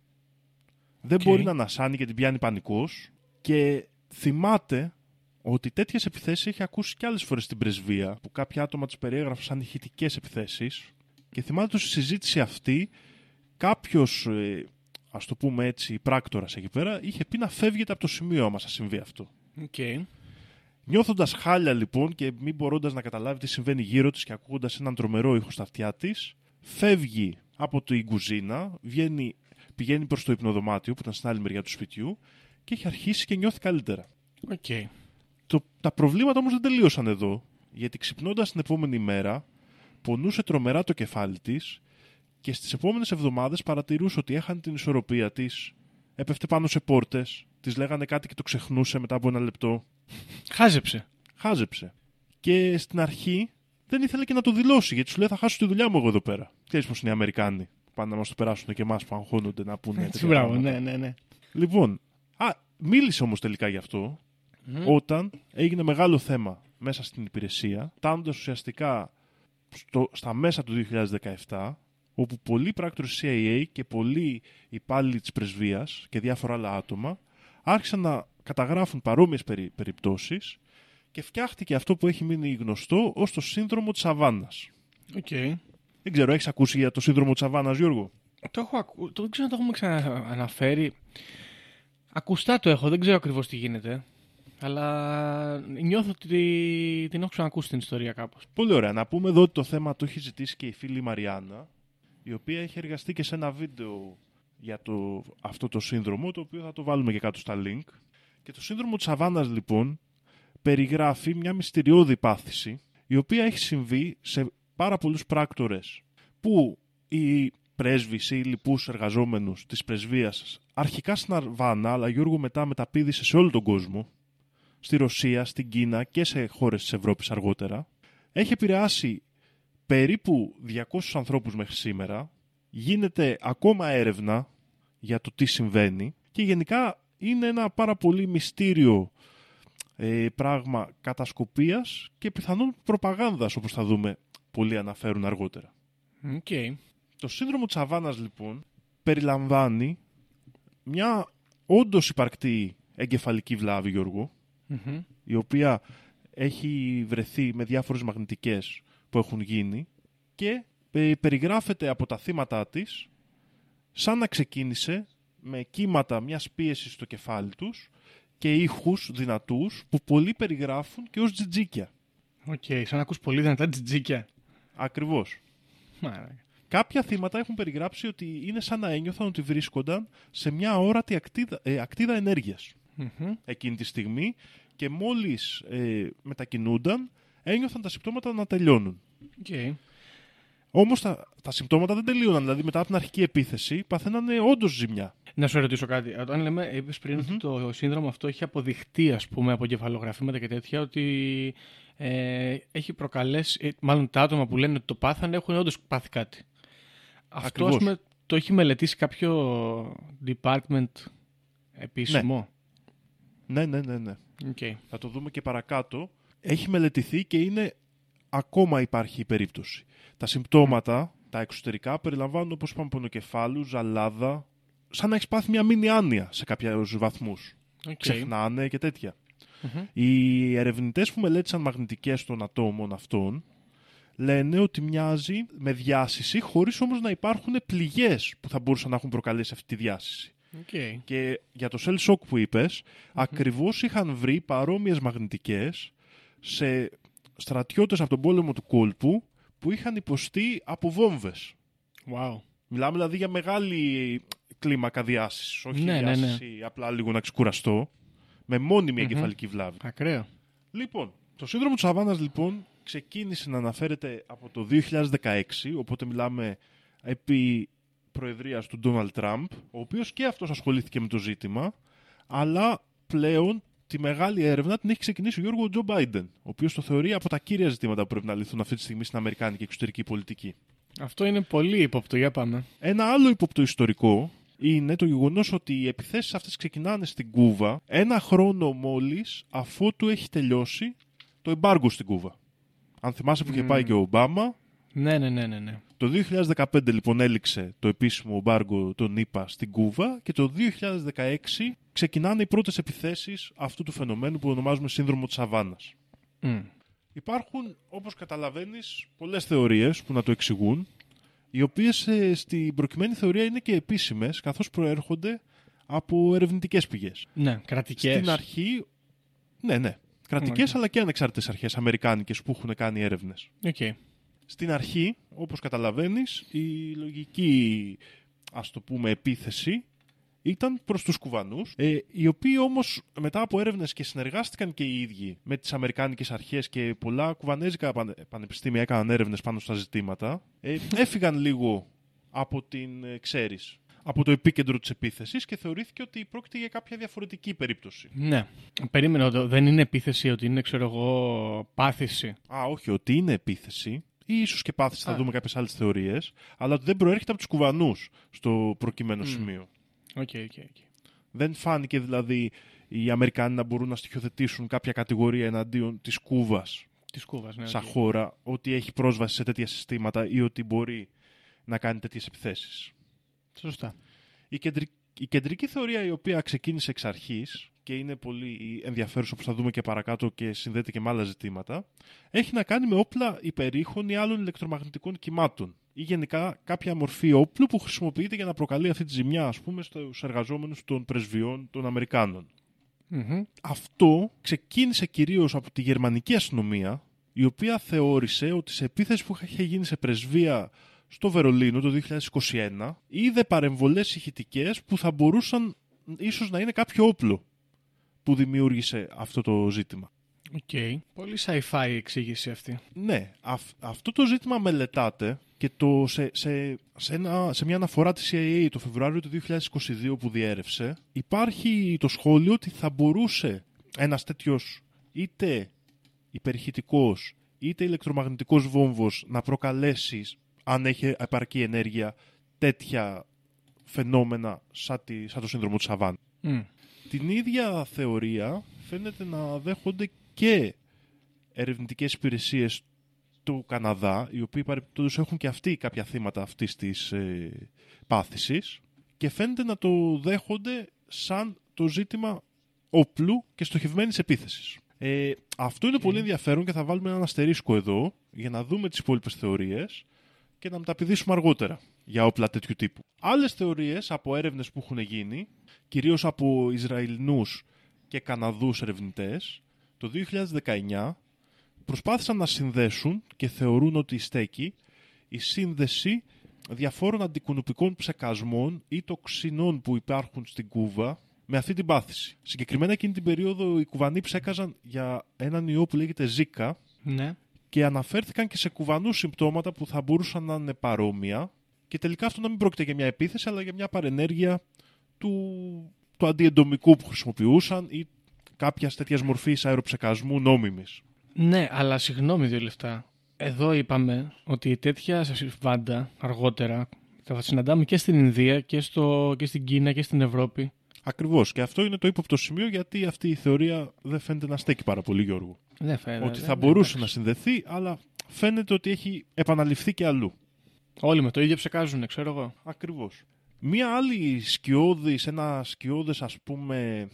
Δεν Οκ. μπορεί να ανασάνει και την πιάνει πανικός και θυμάται ότι τέτοιες επιθέσεις έχει ακούσει κι άλλες φορές στην πρεσβεία, που κάποια άτομα τις περιέγραφαν σαν ηχητικές επιθέσεις. Και θυμάται ότι στη συζήτηση αυτή κάποιος, ε, ας το πούμε έτσι, πράκτορας εκεί πέρα, είχε πει να φεύγετε από το σημείο άμα σας συμβεί αυτό. Οκ. Νιώθοντας χάλια λοιπόν και μην μπορώντας να καταλάβει τι συμβαίνει γύρω της και ακούγοντας έναν τρομερό ήχο στα αυτιά της, φεύγει από την κουζίνα, βγαίνει, πηγαίνει προς το υπνοδωμάτιο που ήταν στην άλλη μεριά του σπιτιού και έχει αρχίσει και νιώθει καλύτερα. Οκ. Το, τα προβλήματα όμως δεν τελείωσαν εδώ, γιατί ξυπνώντας την επόμενη μέρα, πονούσε τρομερά το κεφάλι της και στις επόμενες εβδομάδες παρατηρούσε ότι έχανε την ισορροπία της, έπεφτε πάνω σε πόρτες, της λέγανε κάτι και το ξεχνούσε μετά από ένα λεπτό, Χάζεψε. χάζεψε. Και στην αρχή δεν ήθελε και να το δηλώσει, γιατί σου λέει θα χάσω τη δουλειά μου εγώ εδώ πέρα. Ξέρεις πώς είναι οι Αμερικάνοι. Πάνε να μας το περάσουν και εμάς που αγχώνονται να πούνε Έτσι, τέτοια μπράβο, πράγματα. ναι, ναι, ναι. Λοιπόν, α, μίλησε όμως τελικά γι' αυτό όταν έγινε μεγάλο θέμα μέσα στην υπηρεσία, φτάνοντας ουσιαστικά στο, στα μέσα του 2017, όπου πολλοί πράκτορες CIA και πολλοί υπάλληλοι της πρεσβείας και διάφορα άλλα άτομα άρχισαν να καταγράφουν παρόμοιες περι, περιπτώσεις και φτιάχτηκε αυτό που έχει μείνει γνωστό ως το σύνδρομο της Αβάνας. Οκ. Δεν ξέρω, έχεις ακούσει για το σύνδρομο της Αβάνας, Γιώργο; Το έχω ακού... το, δεν ξέρω αν το έχουμε ξανααναφέρει. Ακουστά το έχω, δεν ξέρω ακριβώς τι γίνεται. Αλλά νιώθω ότι την έχω ξανακούσει την ιστορία κάπως. Πολύ ωραία. Να πούμε εδώ ότι το θέμα το έχει ζητήσει και η φίλη Μαριάννα, η οποία έχει εργαστεί και σε ένα βίντεο για το, αυτό το σύνδρομο, το οποίο θα το βάλουμε και κάτω στα link. Και το σύνδρομο της Αβάνας, λοιπόν, περιγράφει μια μυστηριώδη πάθηση, η οποία έχει συμβεί σε πάρα πολλούς πράκτορες, που οι πρέσβεις ή λοιπούς εργαζόμενους της πρεσβείας, αρχικά στην Αβάνα, αλλά Γιώργο μετά μεταπίδησε σε όλο τον κόσμο, στη Ρωσία, στην Κίνα και σε χώρες της Ευρώπης αργότερα. Έχει επηρεάσει περίπου 200 ανθρώπους μέχρι σήμερα. Γίνεται ακόμα έρευνα για το τι συμβαίνει και γενικά είναι ένα πάρα πολύ μυστήριο ε, πράγμα κατασκοπίας και πιθανόν προπαγάνδας όπως θα δούμε πολλοί αναφέρουν αργότερα. Οκ. Το σύνδρομο της Αβάνας λοιπόν περιλαμβάνει μια όντως υπαρκτή εγκεφαλική βλάβη Γιώργο Μμμ. η οποία έχει βρεθεί με διάφορες μαγνητικές που έχουν γίνει και ε, περιγράφεται από τα θύματα της σαν να ξεκίνησε με κύματα μιας πίεσης στο κεφάλι τους και ήχους δυνατούς που πολλοί περιγράφουν και ως τζιτζίκια. Οκ, σαν να ακούς πολύ δυνατά τζιτζίκια. Ακριβώς. Μάρα. Κάποια θύματα έχουν περιγράψει ότι είναι σαν να ένιωθαν ότι βρίσκονταν σε μια αόρατη ακτίδα, ε, ακτίδα ενέργειας Μμμ. εκείνη τη στιγμή και μόλις ε, μετακινούνταν ένιωθαν τα συμπτώματα να τελειώνουν. Οκ. Όμως τα, τα συμπτώματα δεν τελείωναν, δηλαδή μετά από την αρχική επίθεση παθαίνανε όντως ζημιά. Να σου ρωτήσω κάτι. Όταν λέμε, είπες πριν ότι το σύνδρομο αυτό έχει αποδειχτεί, ας πούμε, από κεφαλογραφήματα και τέτοια, ότι ε, έχει προκαλέσει, ε, μάλλον τα άτομα που λένε ότι το πάθανε έχουν όντως πάθει κάτι. Αυτό, Ακριβώς. ας πούμε, το έχει μελετήσει κάποιο department επίσημο; Ναι, ναι, ναι, ναι. Οκ. Θα το δούμε και παρακάτω. Έχει μελετηθεί και είναι ακόμα υπάρχει η περίπτωση. Τα συμπτώματα, τα εξωτερικά, περιλαμβάνουν όπως είπαμε πονοκεφάλους, ζαλάδα, σαν να έχεις πάθει μια μίνι άνοια σε κάποιους βαθμούς. Οκ. Ξεχνάνε και τέτοια. Μμμ. Οι ερευνητές που μελέτησαν μαγνητικές των ατόμων αυτών λένε ότι μοιάζει με διάσειση χωρίς όμως να υπάρχουν πληγές που θα μπορούσαν να έχουν προκαλέσει αυτή τη διάσειση. Οκ. Και για το shell shock που είπες, ακριβώς είχαν βρει παρόμοιες μαγνητικές σε στρατιώτες από τον πόλεμο του Κόλπου που είχαν υποστεί από βόμβες. Wow. Μιλάμε δηλαδή για μεγάλη κλίμακα διάσεισης, όχι Ναι, ναι, ναι. διάσειση απλά λίγο να ξεκουραστώ, με μόνιμη εγκεφαλική βλάβη. Ακραίο. Λοιπόν, το σύνδρομο του Αβάνας λοιπόν ξεκίνησε να αναφέρεται από το 2016, οπότε μιλάμε επί προεδρίας του Ντόναλτ Τραμπ, ο οποίος και αυτός ασχολήθηκε με το ζήτημα, αλλά πλέον τη μεγάλη έρευνα την έχει ξεκινήσει ο Γιώργο Τζο Μπάιντεν, ο οποίος το θεωρεί από τα κύρια ζητήματα που πρέπει να λυθούν αυτή τη στιγμή στην Αμερικάνικη εξωτερική πολιτική. Αυτό είναι πολύ ύποπτο. Για πάμε. Ένα άλλο ύποπτο ιστορικό είναι το γεγονός ότι οι επιθέσεις αυτές ξεκινάνε στην Κούβα ένα χρόνο μόλις αφότου έχει τελειώσει το εμπάργκο στην Κούβα. Αν θυμάσαι που είχε πάει και ο Ομπάμα, Ναι, ναι, ναι, ναι. ναι. το 2015 λοιπόν έληξε το επίσημο εμπάργκο των ΗΠΑ στην Κούβα και το 2016 ξεκινάνε οι πρώτες επιθέσεις αυτού του φαινομένου που ονομάζουμε σύνδρομο της Αβάνας. Μμ. Υπάρχουν, όπως καταλαβαίνεις, πολλές θεωρίες που να το εξηγούν, οι οποίες ε, στην προκειμένη θεωρία είναι και επίσημες, καθώς προέρχονται από ερευνητικές πηγές. Ναι, κρατικές. Στην αρχή, ναι, ναι, κρατικές αλλά και ανεξάρτητες αρχές, αμερικάνικες που έχουν κάνει έρευνες. Οκ. Στην αρχή, όπως καταλαβαίνεις, η λογική, ας το πούμε, επίθεση ήταν προς τους κουβανούς, ε, οι οποίοι όμως μετά από έρευνες και συνεργάστηκαν και οι ίδιοι με τις Αμερικάνικες αρχές και πολλά κουβανέζικα πανε- πανεπιστήμια έκαναν έρευνες πάνω στα ζητήματα, ε, έφυγαν λίγο από την, ε, ξέρεις, από το επίκεντρο της επίθεσης και θεωρήθηκε ότι πρόκειται για κάποια διαφορετική περίπτωση. Ναι. Περίμενα, ότι δεν είναι επίθεση, ότι είναι, ξέρω εγώ, πάθηση; Α, όχι, ότι είναι επίθεση ή ίσως και πάθηση, θα Α. δούμε κάποιες άλλες θεωρίες, αλλά ότι δεν προέρχεται από τους κουβανούς στο προκειμένο σημείο. Οκ, οκ, οκ. Δεν φάνηκε δηλαδή οι Αμερικάνοι να μπορούν να στοιχειοθετήσουν κάποια κατηγορία εναντίον της Κούβας Της Κούβας, ναι. σαν οκ. χώρα ότι έχει πρόσβαση σε τέτοια συστήματα ή ότι μπορεί να κάνει τέτοιες επιθέσεις. Σωστά. Η, κεντρι... η κεντρική θεωρία η οποία ξεκίνησε εξ αρχής και είναι πολύ ενδιαφέρουσα όπως θα δούμε και παρακάτω και συνδέεται και με άλλα ζητήματα, έχει να κάνει με όπλα υπερήχων ή άλλων ηλεκτρομαγνητικών κυμάτων ή γενικά κάποια μορφή όπλου που χρησιμοποιείται για να προκαλεί αυτή τη ζημιά, ας πούμε, στους εργαζόμενους των πρεσβειών των Αμερικάνων. Αυτό ξεκίνησε κυρίως από τη γερμανική αστυνομία, η οποία θεώρησε ότι σε επίθεση που είχε γίνει σε πρεσβεία στο Βερολίνο το 2021 είδε παρεμβολές ηχητικές που θα μπορούσαν ίσως να είναι κάποιο όπλο που δημιούργησε αυτό το ζήτημα. Οκ. Πολύ sci-fi η εξήγηση αυτή. Ναι, αυ- αυτό το ζήτημα μελετάται και το, σε, σε, σε, ένα, σε μια αναφορά της CIA το Φεβρουάριο του 2022 που διέρρευσε υπάρχει το σχόλιο ότι θα μπορούσε ένας τέτοιος είτε υπερηχητικός είτε ηλεκτρομαγνητικός βόμβος να προκαλέσει αν έχει επαρκή ενέργεια τέτοια φαινόμενα σαν, τη, σαν το σύνδρομο της Σαββάν. Μμ. Την ίδια θεωρία φαίνεται να δέχονται και ερευνητικές υπηρεσίες του Καναδά, οι οποίοι παρεπτόντως έχουν και αυτοί κάποια θύματα αυτής της ε, πάθησης και φαίνεται να το δέχονται σαν το ζήτημα όπλου και στοχευμένης επίθεσης. Ε, αυτό είναι πολύ ενδιαφέρον και θα βάλουμε έναν αστερίσκο εδώ για να δούμε τις υπόλοιπες θεωρίες και να μεταπηδήσουμε αργότερα για όπλα τέτοιου τύπου. Άλλες θεωρίες από έρευνες που έχουν γίνει, κυρίως από Ισραηλινούς και Καναδούς ερευνητές, το 2019 προσπάθησαν να συνδέσουν και θεωρούν ότι στέκει η σύνδεση διαφόρων αντικουνουπικών ψεκασμών ή τοξινών που υπάρχουν στην Κούβα με αυτή την πάθηση. Συγκεκριμένα εκείνη την περίοδο οι Κουβανοί ψέκαζαν για έναν ιό που λέγεται Zika Ναι. και αναφέρθηκαν και σε κουβανούς συμπτώματα που θα μπορούσαν να είναι παρόμοια και τελικά αυτό να μην πρόκειται για μια επίθεση αλλά για μια παρενέργεια του, του αντιεντομικού που χρησιμοποιούσαν ή κάποιας τέτοιας μορφής αεροψεκασμού νόμιμης. Ναι, αλλά συγγνώμη δύο λεφτά. Εδώ είπαμε ότι τέτοια συμβάντα αργότερα θα συναντάμε και στην Ινδία και, στο, και στην Κίνα και στην Ευρώπη. Ακριβώς. Και αυτό είναι το ύποπτο σημείο γιατί αυτή η θεωρία δεν φαίνεται να στέκει πάρα πολύ Γιώργο. Δεν φαίνεται. ότι δεν- θα δεν- μπορούσε να εντάξει. συνδεθεί αλλά φαίνεται ότι έχει επαναληφθεί και αλλού. Όλοι με το ίδιο ψεκάζουν, ξέρω εγώ. Ακριβώς. Μία άλλη σκιώδης, ένα σκιώδες ας πούμε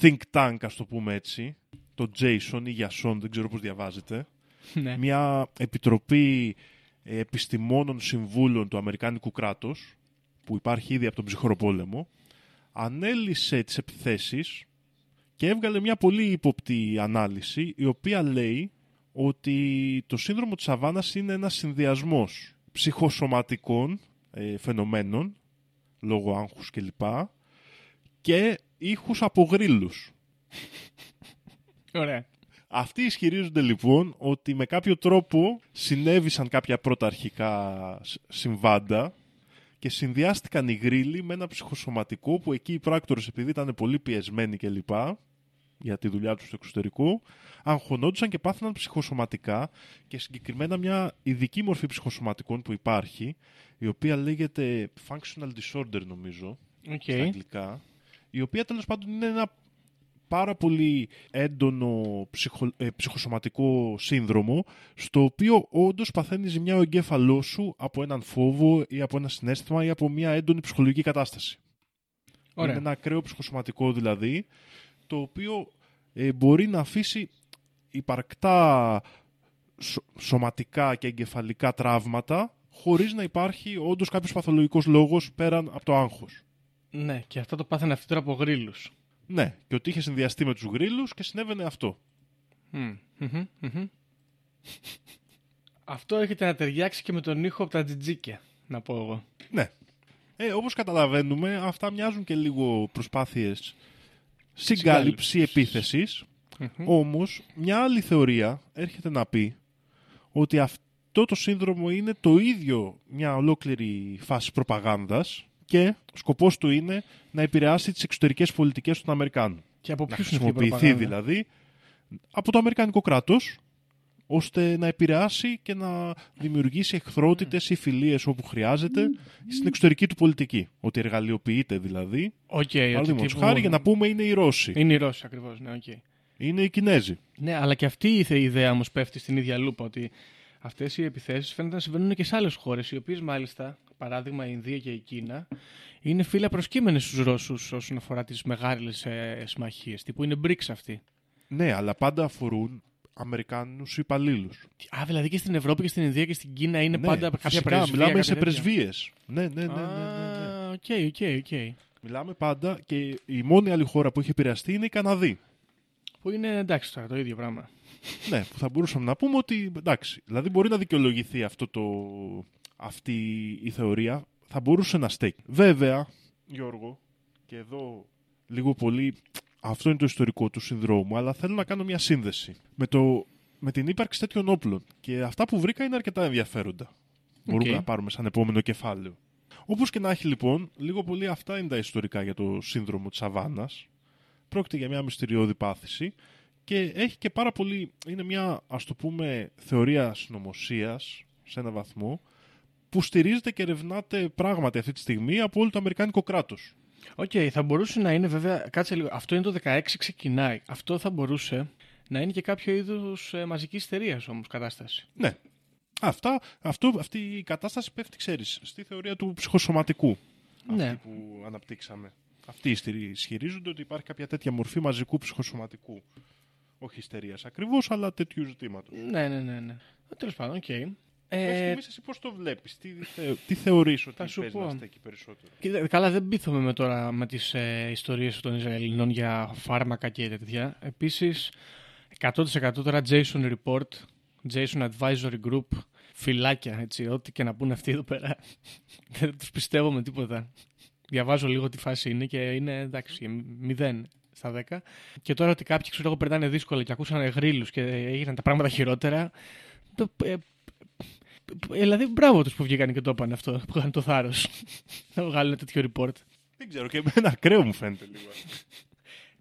think tank ας το πούμε έτσι, το Jason ή Jason, δεν ξέρω πώς διαβάζεται, ναι. μια επιτροπή ε, επιστημόνων συμβούλων του Αμερικάνικου κράτους, που υπάρχει ήδη από τον ψυχροπόλεμο, ανέλησε τις επιθέσεις και έβγαλε μια πολύ ύποπτη ανάλυση, η οποία λέει ότι το σύνδρομο της Σαββάνας είναι ένας συνδυασμός ψυχοσωματικών ε, φαινομένων, λόγω άγχους κλπ. και ήχους από γρίλους. Ωραία. Αυτοί ισχυρίζονται λοιπόν ότι με κάποιο τρόπο συνέβησαν κάποια πρώτα αρχικά σ- συμβάντα και συνδυάστηκαν οι γρύλοι με ένα ψυχοσωματικό που εκεί οι πράκτορες επειδή ήταν πολύ πιεσμένοι κλπ για τη δουλειά τους στο εξωτερικό αγχωνόντουσαν και πάθαιναν ψυχοσωματικά και συγκεκριμένα μια ειδική μορφή ψυχοσωματικών που υπάρχει η οποία λέγεται functional disorder νομίζω Οκ. στα αγγλικά, η οποία τέλος πάντων είναι ένα πάρα πολύ έντονο ψυχο, ε, ψυχοσωματικό σύνδρομο, στο οποίο όντως παθαίνεις ζημιά ο εγκέφαλός σου από έναν φόβο ή από ένα συνέστημα ή από μια έντονη ψυχολογική κατάσταση. Ωραία. Είναι ένα ακραίο ψυχοσωματικό δηλαδή, το οποίο ε, μπορεί να αφήσει υπαρκτά σω- σωματικά και εγκεφαλικά τραύματα χωρίς να υπάρχει όντως κάποιος παθολογικός λόγος πέραν από το άγχος. Ναι, και αυτό το πάθανε αυτή τώρα από γρίλου. Ναι, και ότι είχε συνδυαστεί με τους γρίλους και συνέβαινε αυτό. Αυτό έρχεται να ταιριάξει και με τον ήχο από τα τζιτζίκια, να πω εγώ. Ναι. Ε, όπως καταλαβαίνουμε, αυτά μοιάζουν και λίγο προσπάθειες συγκάλυψη Συγκάλυψης. επίθεσης. Όμως, μια άλλη θεωρία έρχεται να πει ότι αυτό το σύνδρομο είναι το ίδιο μια ολόκληρη φάση προπαγάνδας και σκοπός του είναι να επηρεάσει τις εξωτερικές πολιτικές των Αμερικάνων. Και από Να ποιους είναι αυτή η χρησιμοποιηθεί προπαγάνδα; δηλαδή από το Αμερικανικό κράτος ώστε να επηρεάσει και να δημιουργήσει εχθρότητες ή φιλίες όπου χρειάζεται στην εξωτερική του πολιτική. Ότι εργαλειοποιείται δηλαδή. Οκ, ότι Παραδείγματος τύπου- χάρη για να πούμε είναι οι Ρώσοι, Είναι οι Ρώσοι ακριβώς, ναι, οκ. είναι οι Κινέζοι. Ναι, αλλά και αυτή η θε- ιδέα όμως πέφτει στην ίδια λούπα ότι αυτές οι επιθέσεις φαίνεται να συμβαίνουν και σε άλλες χώρες, οι οποίες μάλιστα παράδειγμα η Ινδία και η Κίνα, είναι φίλα προσκείμενες στους Ρώσους όσον αφορά τις μεγάλες ε, συμμαχίες, τύπου είναι BRICS αυτοί. Ναι, αλλά πάντα αφορούν Αμερικάνους υπαλλήλους. Α, δηλαδή και στην Ευρώπη και στην Ινδία και στην Κίνα είναι Ναι, πάντα κάποια φυσικά, πρεσβεία. μιλάμε κάποια σε τέτοια. πρεσβείες. Ναι, ναι, ναι, ναι, ναι, ναι. Α, οκ, οκ, οκ. Μιλάμε πάντα και η μόνη άλλη χώρα που έχει επηρεαστεί είναι οι Καναδοί. Που είναι εντάξει τώρα το ίδιο πράγμα. ναι, που θα μπορούσαμε να πούμε ότι εντάξει, δηλαδή μπορεί να δικαιολογηθεί αυτό το, αυτή η θεωρία, θα μπορούσε να στέκει. Βέβαια, Γιώργο, και εδώ λίγο πολύ αυτό είναι το ιστορικό του συνδρόμου, αλλά θέλω να κάνω μια σύνδεση με, το, με την ύπαρξη τέτοιων όπλων. Και αυτά που βρήκα είναι αρκετά ενδιαφέροντα. Μπορούμε Οκ. να πάρουμε σαν επόμενο κεφάλαιο. Όπως και να έχει λοιπόν, λίγο πολύ αυτά είναι τα ιστορικά για το σύνδρομο της Αβάνας. Πρόκειται για μια μυστηριώδη πάθηση και έχει και πάρα πολύ, είναι μια ας το πούμε θεωρία συνωμοσίας σε ένα βαθμό που στηρίζεται και ερευνάται πράγματι αυτή τη στιγμή από όλο το Αμερικάνικο κράτος. Οκ, θα μπορούσε να είναι βέβαια. Κάτσε λίγο. Αυτό είναι το 16 ξεκινάει. Αυτό θα μπορούσε να είναι και κάποιο είδους ε, μαζικής υστερία όμως κατάσταση. Ναι. Αυτά, αυτό, αυτή η κατάσταση πέφτει, ξέρεις, στη θεωρία του ψυχοσωματικού. Ναι. Αυτή που αναπτύξαμε. Αυτοί ισχυρι- ισχυρίζονται ότι υπάρχει κάποια τέτοια μορφή μαζικού ψυχοσωματικού. Όχι υστερίας ακριβώς, αλλά τέτοιου ζητήματος. Ναι, ναι, ναι. ναι. Τέλος πάντων, οκ. Πες και Ε, εμείς εσύ πώς το βλέπεις, τι, θε, τι θεωρείς ότι Θα σου παίζει πω. να στέκει περισσότερο; κοίτα, καλά, δεν πείθομαι με τώρα με τις ε, ιστορίες των Ισραηλινών για φάρμακα και τέτοια. Επίσης, 100% τώρα Jason Report, Jason Advisory Group, φιλάκια, έτσι, ό,τι και να πούνε αυτοί εδώ πέρα. δεν τους πιστεύω με τίποτα. Διαβάζω λίγο τι φάση είναι και είναι εντάξει, 0 στα 10. Και τώρα ότι κάποιοι ξέρω εγώ περνάνε δύσκολα και ακούσαν γρήλους και έγιναν τα πράγματα χειρότερα. Το, ε, ε, δηλαδή, μπράβο τους που βγήκαν και το είπαν αυτό, που είχαν το θάρρος να βγάλουν τέτοιο report. Δεν ξέρω, και εμένα ακραίο μου φαίνεται λίγο.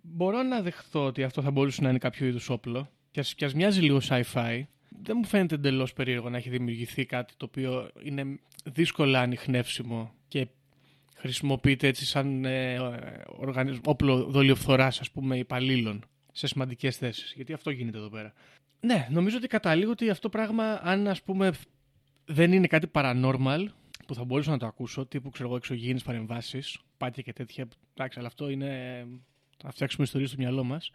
Μπορώ να δεχθώ ότι αυτό θα μπορούσε να είναι κάποιο είδους όπλο. Και ας, και ας μοιάζει λίγο sci-fi. Δεν μου φαίνεται εντελώς περίεργο να έχει δημιουργηθεί κάτι το οποίο είναι δύσκολα ανοιχνεύσιμο και χρησιμοποιείται έτσι σαν ε, οργανισ- όπλο δολιοφθοράς ας πούμε υπαλλήλων σε σημαντικές θέσεις. Γιατί αυτό γίνεται εδώ πέρα. Ναι, νομίζω ότι καταλήγω ότι αυτό πράγμα αν ας πούμε δεν είναι κάτι paranormal που θα μπορούσα να το ακούσω, τύπου ξέρω εγώ εξωγήινες παρεμβάσεις, πάτια και τέτοια. Εντάξει, αλλά αυτό είναι θα φτιάξουμε ιστορία στο μυαλό μας.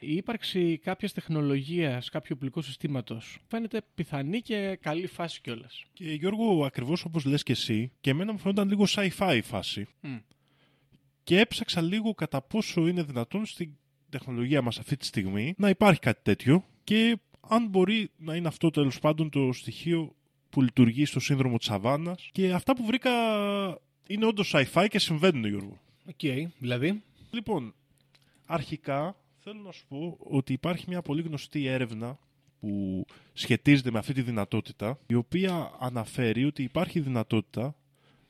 Η ύπαρξη κάποιας τεχνολογίας, κάποιου οπλικού συστήματος φαίνεται πιθανή και καλή φάση κιόλας. Και Γιώργο, ακριβώς όπως λες και εσύ, και εμένα μου φαίνονταν λίγο sci-fi η φάση. Μμ. Και έψαξα λίγο κατά πόσο είναι δυνατόν στην τεχνολογία μας αυτή τη στιγμή να υπάρχει κάτι τέτοιο και αν μπορεί να είναι αυτό τέλος πάντων το στοιχείο που λειτουργεί στο σύνδρομο της Αβάνας και αυτά που βρήκα είναι όντως sci-fi και συμβαίνουν Γιώργο. Οκ, δηλαδή. Λοιπόν, αρχικά θέλω να σου πω ότι υπάρχει μια πολύ γνωστή έρευνα που σχετίζεται με αυτή τη δυνατότητα, η οποία αναφέρει ότι υπάρχει δυνατότητα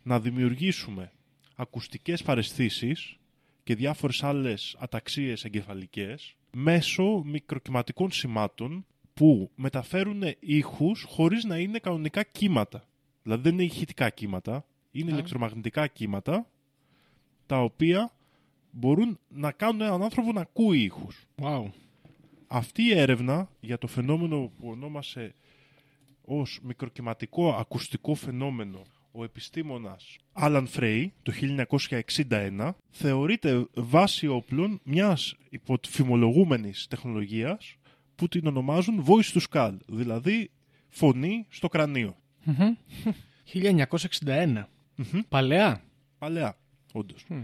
να δημιουργήσουμε ακουστικές παραισθήσεις και διάφορες άλλες αταξίες εγκεφαλικές μέσω μικροκυματικών σημάτων που μεταφέρουν ήχους χωρίς να είναι κανονικά κύματα. Δηλαδή δεν είναι ηχητικά κύματα, είναι Α. ηλεκτρομαγνητικά κύματα τα οποία μπορούν να κάνουν έναν άνθρωπο να ακούει ήχους. Wow. Αυτή η έρευνα για το φαινόμενο που ονόμασε ως μικροκυματικό ακουστικό φαινόμενο ο επιστήμονας Άλαν Φρέι το 1961 θεωρείται βάση όπλων μιας υποφημολογούμενης τεχνολογίας που την ονομάζουν voice to skull, δηλαδή φωνή στο κρανίο. 1961. Παλαιά. Παλαιά, όντως. Μμ.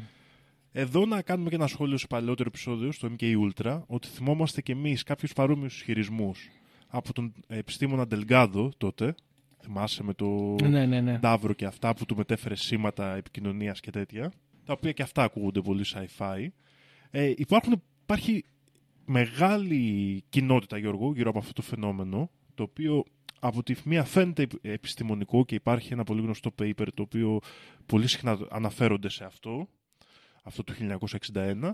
Εδώ να κάνουμε και ένα σχόλιο σε παλαιότερο επεισόδιο, στο MK Ultra, ότι θυμόμαστε και εμείς κάποιους παρόμοιους ισχυρισμούς από τον επιστήμονα Ντελγκάδο τότε. Θυμάσαι με το Ναι, ναι, ναι. Νταύρο και αυτά που του μετέφερε σήματα επικοινωνίας και τέτοια. Τα οποία και αυτά ακούγονται πολύ sci-fi. Ε, υπάρχουν, υπάρχει μεγάλη κοινότητα, Γιώργο, γύρω από αυτό το φαινόμενο, το οποίο από τη μία φαίνεται επιστημονικό και υπάρχει ένα πολύ γνωστό paper το οποίο πολύ συχνά αναφέρονται σε αυτό, αυτό το 1961.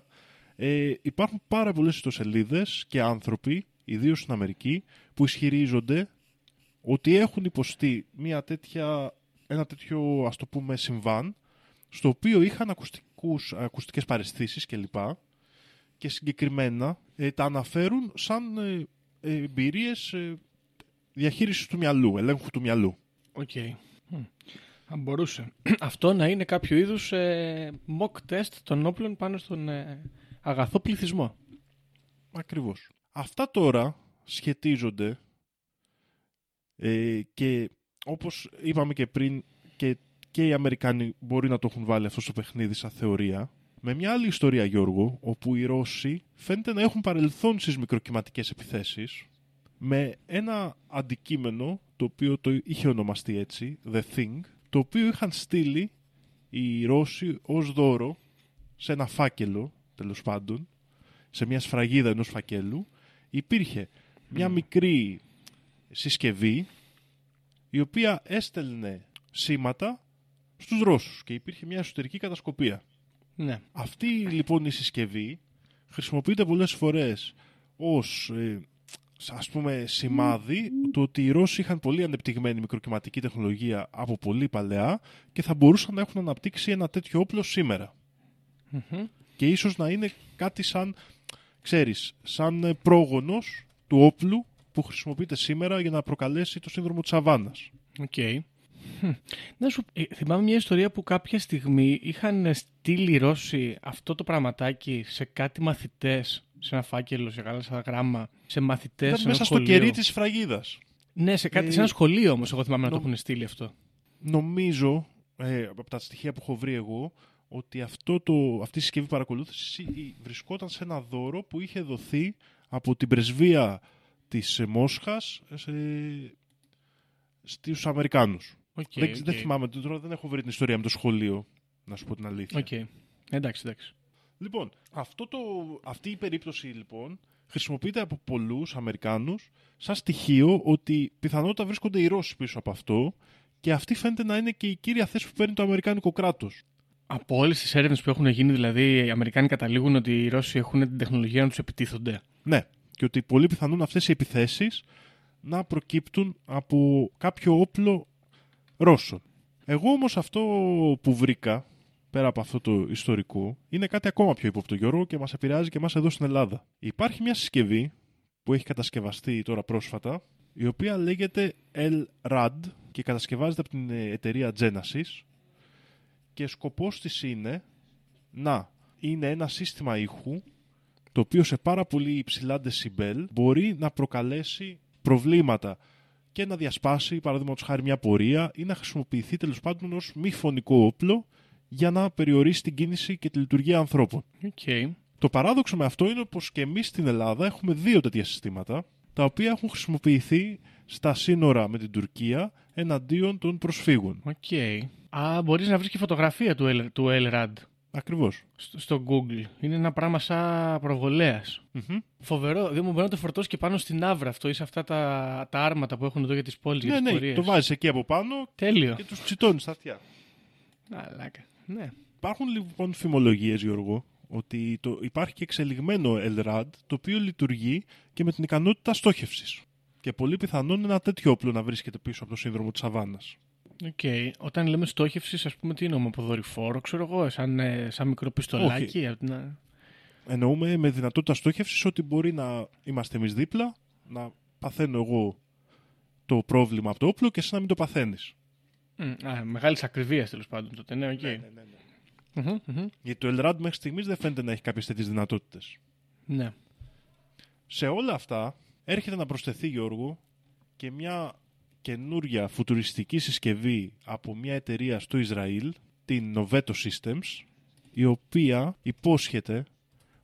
Ε, υπάρχουν πάρα πολλές ιστοσελίδες και άνθρωποι, ιδίως στην Αμερική, που ισχυρίζονται ότι έχουν υποστεί μια τέτοια, ένα τέτοιο ας το πούμε συμβάν στο οποίο είχαν ακουστικούς, ακουστικές παραισθήσεις κλπ. Και συγκεκριμένα ε, τα αναφέρουν σαν ε, ε, εμπειρίες ε, διαχείρισης του μυαλού, ελέγχου του μυαλού. Οκ. Μμ. Θα μπορούσε. Αυτό να είναι κάποιο είδους ε, mock test των όπλων πάνω στον ε, αγαθό πληθυσμό. Ακριβώς. Αυτά τώρα σχετίζονται ε, και όπως είπαμε και πριν και, και οι Αμερικάνοι μπορεί να το έχουν βάλει αυτό στο παιχνίδι σαν θεωρία με μια άλλη ιστορία Γιώργο όπου οι Ρώσοι φαίνεται να έχουν παρελθόν στις μικροκυματικές επιθέσεις με ένα αντικείμενο το οποίο το είχε ονομαστεί έτσι, The Thing, το οποίο είχαν στείλει οι Ρώσοι ως δώρο σε ένα φάκελο, τέλος πάντων, σε μια σφραγίδα ενός φακέλου, υπήρχε μια μικρή συσκευή η οποία έστελνε σήματα στους Ρώσους και υπήρχε μια εσωτερική κατασκοπία. Ναι. Αυτή λοιπόν η συσκευή χρησιμοποιείται πολλές φορές ως ε, ας πούμε σημάδι το ότι οι Ρώσοι είχαν πολύ ανεπτυγμένη μικροκυματική τεχνολογία από πολύ παλαιά και θα μπορούσαν να έχουν αναπτύξει ένα τέτοιο όπλο σήμερα. Μμμ. Και ίσως να είναι κάτι σαν, ξέρεις, σαν ε, πρόγονος του όπλου που χρησιμοποιείται σήμερα για να προκαλέσει το σύνδρομο της Αβάνας. Οκ. Χμ. Να σου ε, θυμάμαι μια ιστορία που κάποια στιγμή είχαν στείλει οι Ρώσοι αυτό το πραγματάκι σε κάτι μαθητές, σε ένα φάκελο, σε γάλα γράμμα, σε μαθητές Ήταν σε ένα μέσα στο σχολείο. κερί της σφραγίδας. Ναι, σε, κάτι, Ε, σε ένα σχολείο όμως, εγώ θυμάμαι να το νο- έχουν στείλει αυτό. Νομίζω, ε, από τα στοιχεία που έχω βρει εγώ, ότι αυτό το, αυτή η συσκευή παρακολούθησης βρισκόταν σε ένα δώρο που είχε δοθεί από την πρεσβεία της ε, Μόσχας σε, στους Αμερικάνους. Οκ, δεν, οκ. δεν θυμάμαι, τώρα δεν έχω βρει την ιστορία με το σχολείο, να σου πω την αλήθεια. Οκ. Εντάξει, εντάξει. Λοιπόν, αυτό το, αυτή η περίπτωση λοιπόν χρησιμοποιείται από πολλούς Αμερικάνους σαν στοιχείο ότι πιθανότατα βρίσκονται οι Ρώσοι πίσω από αυτό και αυτή φαίνεται να είναι και η κύρια θέση που παίρνει το Αμερικάνικο κράτος. Από όλες τις έρευνες που έχουν γίνει, δηλαδή, οι Αμερικάνοι καταλήγουν ότι οι Ρώσοι έχουν την τεχνολογία να τους επιτίθονται. Ναι, και ότι πολύ πιθανόν αυτές οι επιθέσεις να προκύπτουν από κάποιο όπλο Ρώσων. Εγώ όμως αυτό που βρήκα, πέρα από αυτό το ιστορικό, είναι κάτι ακόμα πιο ύποπτο Γιώργο και μας επηρεάζει και εμάς εδώ στην Ελλάδα. Υπάρχει μια συσκευή που έχει κατασκευαστεί τώρα πρόσφατα, η οποία λέγεται LRAD και κατασκευάζεται από την ε, εταιρεία Genasys και σκοπός της είναι να είναι ένα σύστημα ήχου το οποίο σε πάρα πολύ υψηλά decibel μπορεί να προκαλέσει προβλήματα και να διασπάσει, παραδείγματος χάρη, μια πορεία ή να χρησιμοποιηθεί τέλος πάντων ως μη φονικό όπλο για να περιορίσει την κίνηση και τη λειτουργία ανθρώπων. Οκ. Το παράδοξο με αυτό είναι πως και εμείς στην Ελλάδα έχουμε δύο τέτοια συστήματα, τα οποία έχουν χρησιμοποιηθεί στα σύνορα με την Τουρκία εναντίον των προσφύγων. Οκ. Α, μπορείς να βρεις και φωτογραφία του, L, του LRAD Ακριβώς. στο, στο Google. Είναι ένα πράγμα σαν προβολέας. Φοβερό. Δεν μου μπορεί να το φορτώσει και πάνω στην αύρα αυτό ή σε αυτά τα, τα άρματα που έχουν εδώ για τις πόλεις, για Ναι, τις ναι, πορείες. το βάζεις εκεί από πάνω Τέλειο. και τους τσιτώνεις στα αυτιά. Μαλάκα. Ναι. Υπάρχουν λοιπόν φημολογίες, Γιώργο, ότι το, υπάρχει και εξελιγμένο LRAD, το οποίο λειτουργεί και με την ικανότητα στόχευσης. Και πολύ πιθανόν ένα τέτοιο όπλο να βρίσκεται πίσω από το σύνδρομο της Αβάνας. Οκ. Όταν λέμε στόχευσης, ας πούμε, τι εννοούμε από δορυφόρο, ξέρω εγώ, σαν, ε, σαν μικρό πιστολάκι. απ' την α- Εννοούμε με δυνατότητα στόχευσης ότι μπορεί να είμαστε εμείς δίπλα, να παθαίνω εγώ το πρόβλημα από το όπλο και εσύ να μην το παθαίνεις. Μμ, Α, μεγάλης ακριβίας τέλος πάντων τότε. Ναι, οκ. Μμμ, μμμ. Γιατί το LRAD μέχρι στιγμής δεν φαίνεται να έχει κάποιες τέτοιες δυνατότητες. Ναι. Σε όλα αυτά έρχεται να προσθεθεί Γιώργο και μια καινούρια φουτουριστική συσκευή από μια εταιρεία στο Ισραήλ, την Noveto Systems, η οποία υπόσχεται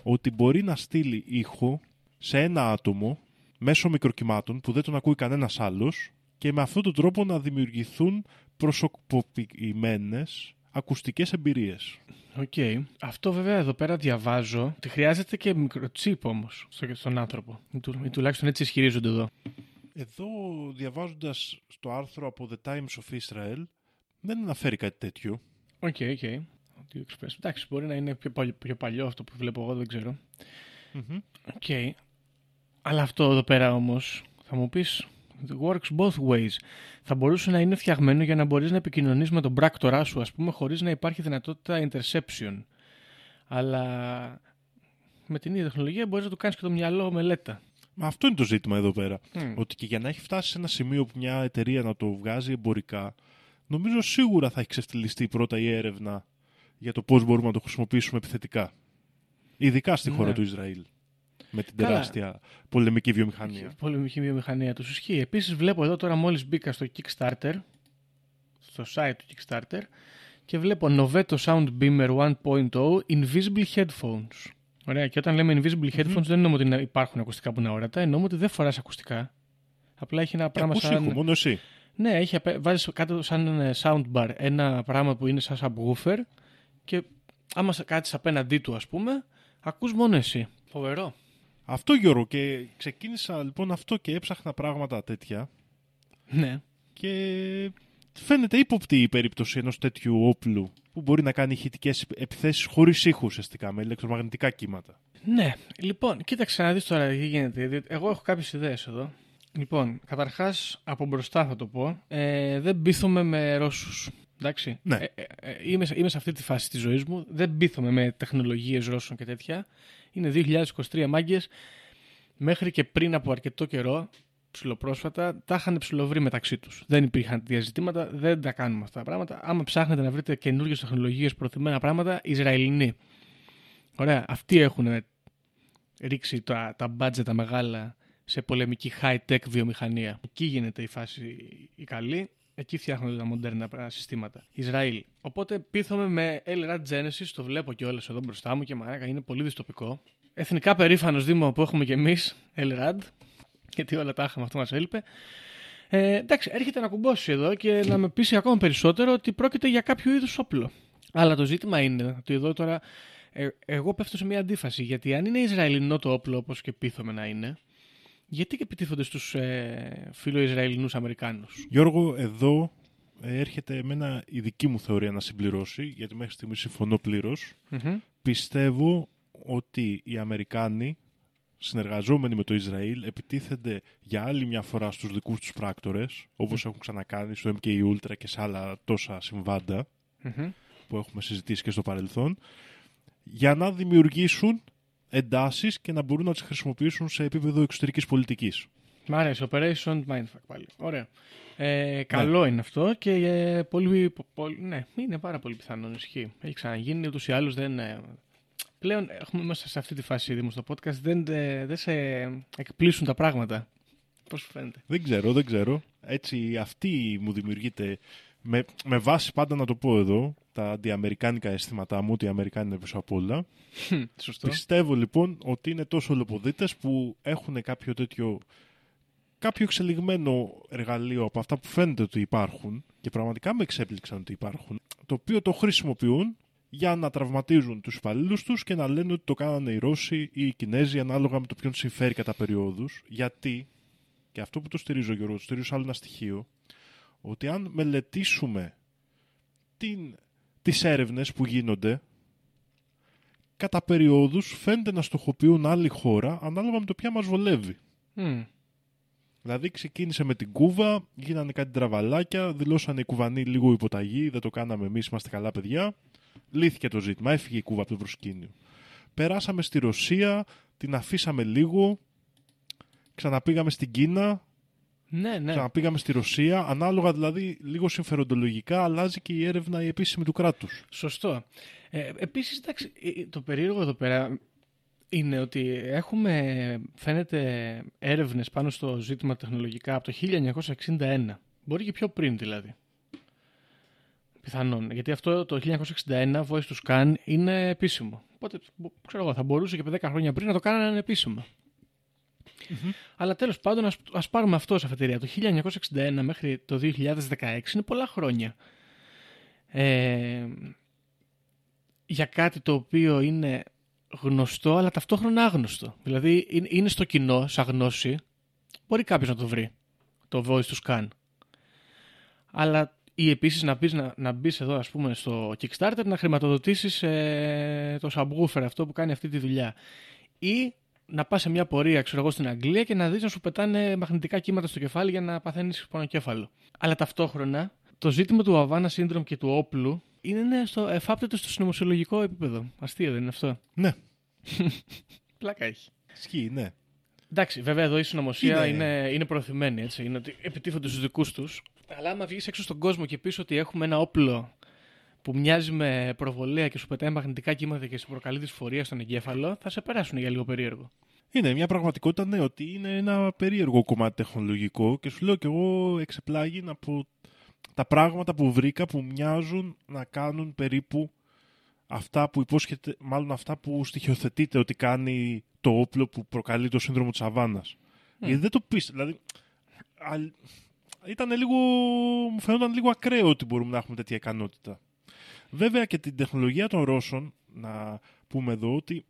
ότι μπορεί να στείλει ήχο σε ένα άτομο μέσω μικροκυμάτων που δεν τον ακούει κανένας άλλος και με αυτόν τον τρόπο να δημιουργηθούν προσωποποιημένες ακουστικές εμπειρίες. Οκ. Αυτό βέβαια εδώ πέρα διαβάζω ότι χρειάζεται και μικροτσίπ όμως στον άνθρωπο. Ή, του- ή τουλάχιστον έτσι ισχυρίζονται εδώ. Εδώ διαβάζοντας στο άρθρο από The Times of Israel δεν αναφέρει κάτι τέτοιο. OK, OK. Audio Express. Εντάξει, μπορεί να είναι πιο, παλιό, πιο παλιό αυτό που βλέπω εγώ, δεν ξέρω. Οκ. Αλλά αυτό εδώ πέρα όμως θα μου πεις. It works both ways. Θα μπορούσε να είναι φτιαγμένο για να μπορείς να επικοινωνείς με τον πράκτορά σου, ας πούμε, χωρίς να υπάρχει δυνατότητα interception. Αλλά με την ίδια τεχνολογία μπορείς να του κάνεις και το μυαλό ομελέτα. Μα αυτό είναι το ζήτημα εδώ πέρα. Μμ. Ότι και για να έχει φτάσει σε ένα σημείο που μια εταιρεία να το βγάζει εμπορικά, νομίζω σίγουρα θα έχει ξεφτιλιστεί πρώτα η έρευνα για το πώς μπορούμε να το χρησιμοποιήσουμε επιθετικά. Ειδικά στη χώρα Ναι. του Ισραήλ. Με την Καλά. τεράστια πολεμική βιομηχανία. Πολεμική βιομηχανία τους ισχύει. Επίσης, βλέπω εδώ τώρα μόλις μπήκα στο Kickstarter, στο site του Kickstarter, και βλέπω Noveto Sound Beamer 1.0 Invisible Headphones. Ωραία, και όταν λέμε Invisible Headphones δεν εννοούμε ότι να υπάρχουν ακουστικά που είναι αόρατα, εννοούμε ότι δεν φοράς ακουστικά. Απλά έχει ένα Και πράγμα ακούς σαν. ήχο, μόνο εσύ. Ναι, έχει, απέ- βάζεις κάτω σαν ε, soundbar ένα πράγμα που είναι σαν subwoofer και άμα σε- κάτσεις απέναντί του ας πούμε, ακούς μόνο εσύ. Φοβερό. Αυτό Γιώργο και ξεκίνησα λοιπόν αυτό και έψαχνα πράγματα τέτοια Ναι. και φαίνεται ύποπτη η περίπτωση ενός τέτοιου όπλου που μπορεί να κάνει ηχητικές επιθέσεις χωρίς ήχο ουσιαστικά με ηλεκτρομαγνητικά κύματα. Ναι, λοιπόν, κοίταξε να δεις τώρα τι γίνεται. διότι Εγώ έχω κάποιες ιδέες εδώ. Λοιπόν, καταρχάς από μπροστά θα το πω, ε, δεν πείθομαι με Ρώσους. Εντάξει. Ναι. Ε, ε, ε, είμαι, σε- είμαι σε αυτή τη φάση της ζωής μου. Δεν πείθομαι με τεχνολογίες Ρώσων και τέτοια. Είναι 2023 μάγκες. Μέχρι και πριν από αρκετό καιρό, ψηλοπρόσφατα, τα είχαν ψηλοβρει μεταξύ τους. Δεν υπήρχαν διαζητήματα, δεν τα κάνουμε αυτά τα πράγματα. Άμα ψάχνετε να βρείτε καινούργιες τεχνολογίες, προθυμένα πράγματα, Ισραηλινοί. Ωραία, αυτοί έχουν ρίξει τα, τα budget τα μεγάλα σε πολεμική high-tech βιομηχανία. Εκεί γίνεται η φάση η καλή. Εκεί φτιάχνονται τα μοντέρνα πρα- συστήματα. Ισραήλ. Οπότε πείθομαι με LRAD Genesis, το βλέπω κιόλας εδώ μπροστά μου και μαράκα είναι πολύ δυστοπικό. Εθνικά περήφανος Δήμο που έχουμε κι εμείς, LRAD, γιατί όλα τα είχαμε, αυτό μας έλειπε. Ε, εντάξει, έρχεται να κουμπώσει εδώ και να με πείσει ακόμα περισσότερο ότι πρόκειται για κάποιο είδους όπλο. Αλλά το ζήτημα είναι ότι εδώ τώρα ε, εγώ πέφτω σε μια αντίφαση. Γιατί αν είναι Ισραηλινό το όπλο, όπως και πείθομαι να είναι, γιατί και επιτίθονται στους ε, φιλοϊσραηλινού Αμερικάνους; Γιώργο, εδώ ε, έρχεται εμένα η δική μου θεωρία να συμπληρώσει, γιατί μέχρι στιγμής συμφωνώ πλήρως. Πιστεύω ότι οι Αμερικάνοι, συνεργαζόμενοι με το Ισραήλ, επιτίθενται για άλλη μια φορά στους δικούς τους πράκτορες, όπως έχουν ξανακάνει στο MK Ultra και σε άλλα τόσα συμβάντα που έχουμε συζητήσει και στο παρελθόν, για να δημιουργήσουν εντάσεις και να μπορούν να τις χρησιμοποιήσουν σε επίπεδο εξωτερικής πολιτικής. Μ' αρέσει. Operation Mindfuck πάλι. Ωραία. Ε, καλό είναι αυτό και ε, πολύ, πολύ, ναι, είναι πάρα πολύ πιθανό. Ισχύει. Έχει ξαναγίνει ούτως ή άλλως δεν. ε, πλέον έχουμε μέσα σε αυτή τη φάση Δήμος στο podcast δεν, ε, δεν σε εκπλήσουν τα πράγματα. Πώς σου φαίνεται; Δεν ξέρω, δεν ξέρω. Έτσι αυτή μου δημιουργείται με, με βάση πάντα να το πω εδώ τα αντιαμερικάνικα αισθήματά μου ότι οι Αμερικάνοι είναι πίσω απ' όλα. Σωστό. Πιστεύω λοιπόν ότι είναι τόσο ολοποδίτες που έχουν κάποιο τέτοιο κάποιο εξελιγμένο εργαλείο από αυτά που φαίνεται ότι υπάρχουν και πραγματικά με εξέπληξαν ότι υπάρχουν το οποίο το χρησιμοποιούν για να τραυματίζουν τους υπαλλήλους τους και να λένε ότι το κάνανε οι Ρώσοι ή οι Κινέζοι ανάλογα με το ποιον συμφέρει κατά περιόδους γιατί και αυτό που το στηρίζω Γιώργο, το στηρίζω σε άλλο ένα στοιχείο ότι αν μελετήσουμε την, τις έρευνες που γίνονται κατά περιόδους φαίνεται να στοχοποιούν άλλη χώρα ανάλογα με το ποια μας βολεύει. Μμ. Δηλαδή ξεκίνησε με την Κούβα, γίνανε κάτι τραβαλάκια, δηλώσανε οι Κουβανοί λίγο υποταγή, δεν το κάναμε εμείς, είμαστε καλά παιδιά. Λύθηκε το ζήτημα, έφυγε η Κούβα από το προσκήνιο. Περάσαμε στη Ρωσία, την αφήσαμε λίγο, ξαναπήγαμε στην Κίνα, Ναι, ναι. ξαναπήγαμε στη Ρωσία, ανάλογα δηλαδή λίγο συμφεροντολογικά αλλάζει και η έρευνα η επίσημη του κράτους. Σωστό. Ε, επίσης, εντάξει, ε, το περίεργο εδώ πέρα είναι ότι έχουμε, φαίνεται, έρευνες πάνω στο ζήτημα τεχνολογικά από το 1961. Μπορεί και πιο πριν δηλαδή. Πιθανόν. Γιατί αυτό το 1961, Voice to Scan, είναι επίσημο. Οπότε, μπο- ξέρω εγώ, θα μπορούσε και 10 χρόνια πριν να το κάνανε επίσημο. Αλλά τέλος πάντων, ας, ας πάρουμε αυτό ως αφετηρία. Το 1961 μέχρι το 2016 είναι πολλά χρόνια. Ε, για κάτι το οποίο είναι γνωστό αλλά ταυτόχρονα άγνωστο. Δηλαδή είναι, είναι στο κοινό, σαν γνώση, μπορεί κάποιος να το βρει, το voice to scan. Αλλά ή επίσης να, μπεις, να, να μπεις εδώ ας πούμε στο Kickstarter να χρηματοδοτήσεις ε, το subwoofer αυτό που κάνει αυτή τη δουλειά. Ή να πας σε μια πορεία ξέρω εγώ στην Αγγλία και να δεις να σου πετάνε μαγνητικά κύματα στο κεφάλι για να παθαίνεις πονοκέφαλο. Αλλά ταυτόχρονα το ζήτημα του Havana Syndrome και του όπλου είναι ναι, στο, εφάπτεται στο συνωμοσιολογικό επίπεδο. Αστείο δεν είναι αυτό; Ναι, Πλάκα έχει. ισχύει, ναι. Εντάξει, βέβαια εδώ η συνωμοσία Είναι- είναι, είναι προωθημένη. Έτσι. Είναι ότι επιτίθονται στους δικούς τους. Αλλά άμα βγεις έξω στον κόσμο και πεις ότι έχουμε ένα όπλο που μοιάζει με προβολέα και σου πετάει μαγνητικά κύματα και σου προκαλεί δυσφορία στον εγκέφαλο, θα σε περάσουν για λίγο περίεργο. Είναι μια πραγματικότητα, ναι, ότι είναι ένα περίεργο κομμάτι τεχνολογικό και σου λέω κι εγώ εξεπλάγει από τα πράγματα που βρήκα που μοιάζουν να κάνουν περίπου αυτά που υπόσχεται, μάλλον αυτά που στοιχειοθετείται ότι κάνει το όπλο που προκαλεί το σύνδρομο της Αβάνας. Γιατί δεν το πεις, δηλαδή... αλ- Ήταν λίγο, μου φαινόταν λίγο ακραίο ότι μπορούμε να έχουμε τέτοια ικανότητα. Βέβαια και την τεχνολογία των Ρώσων, να πούμε εδώ ότι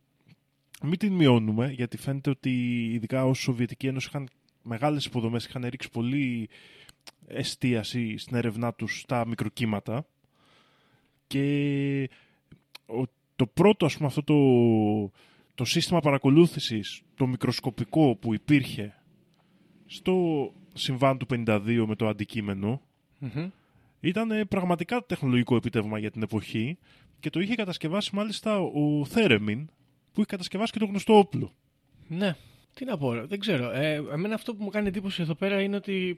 μην την μειώνουμε, γιατί φαίνεται ότι ειδικά ως Σοβιετική Ένωση είχαν μεγάλες υποδομές, είχαν ρίξει πολύ εστίαση στην έρευνά τους στα μικροκύματα και ο- το πρώτο ας πούμε αυτό το, το σύστημα παρακολούθησης το μικροσκοπικό που υπήρχε στο συμβάν του 52 με το αντικείμενο ήταν ε, πραγματικά τεχνολογικό επίτευγμα για την εποχή και το είχε κατασκευάσει μάλιστα ο Θέρεμιν που είχε κατασκευάσει και το γνωστό όπλο. Ναι. Τι να πω, ρε, δεν ξέρω. Ε, εμένα αυτό που μου κάνει εντύπωση εδώ πέρα είναι ότι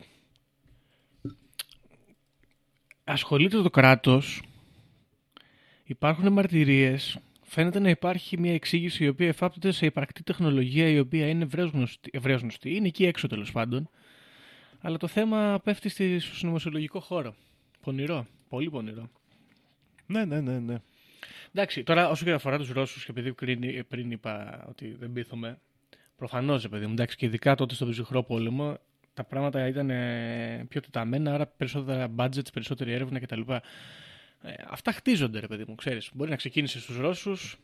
ασχολείται το κράτος, υπάρχουν μαρτυρίες, φαίνεται να υπάρχει μια εξήγηση η οποία εφάπτεται σε υπαρκτή τεχνολογία η οποία είναι ευρέως γνωστή, ευρέως γνωστή. είναι εκεί έξω τέλος πάντων, αλλά το θέμα πέφτει στη- στο συνωμοσιολογικό χώρο. Πονηρό, πολύ πονηρό. Ναι, ναι, ναι, ναι. Εντάξει, τώρα όσο και αφορά τους Ρώσους, και επειδή πριν, πριν είπα ότι δεν πείθομαι, προφανώς, παιδί μου, εντάξει, και ειδικά τότε στο ψυχρό πόλεμο, τα πράγματα ήταν ε, πιο τεταμένα, άρα περισσότερα budgets, περισσότερη έρευνα κτλ. Ε, αυτά χτίζονται, ρε παιδί μου, ξέρεις. Μπορεί να ξεκίνησε στους Ρώσους,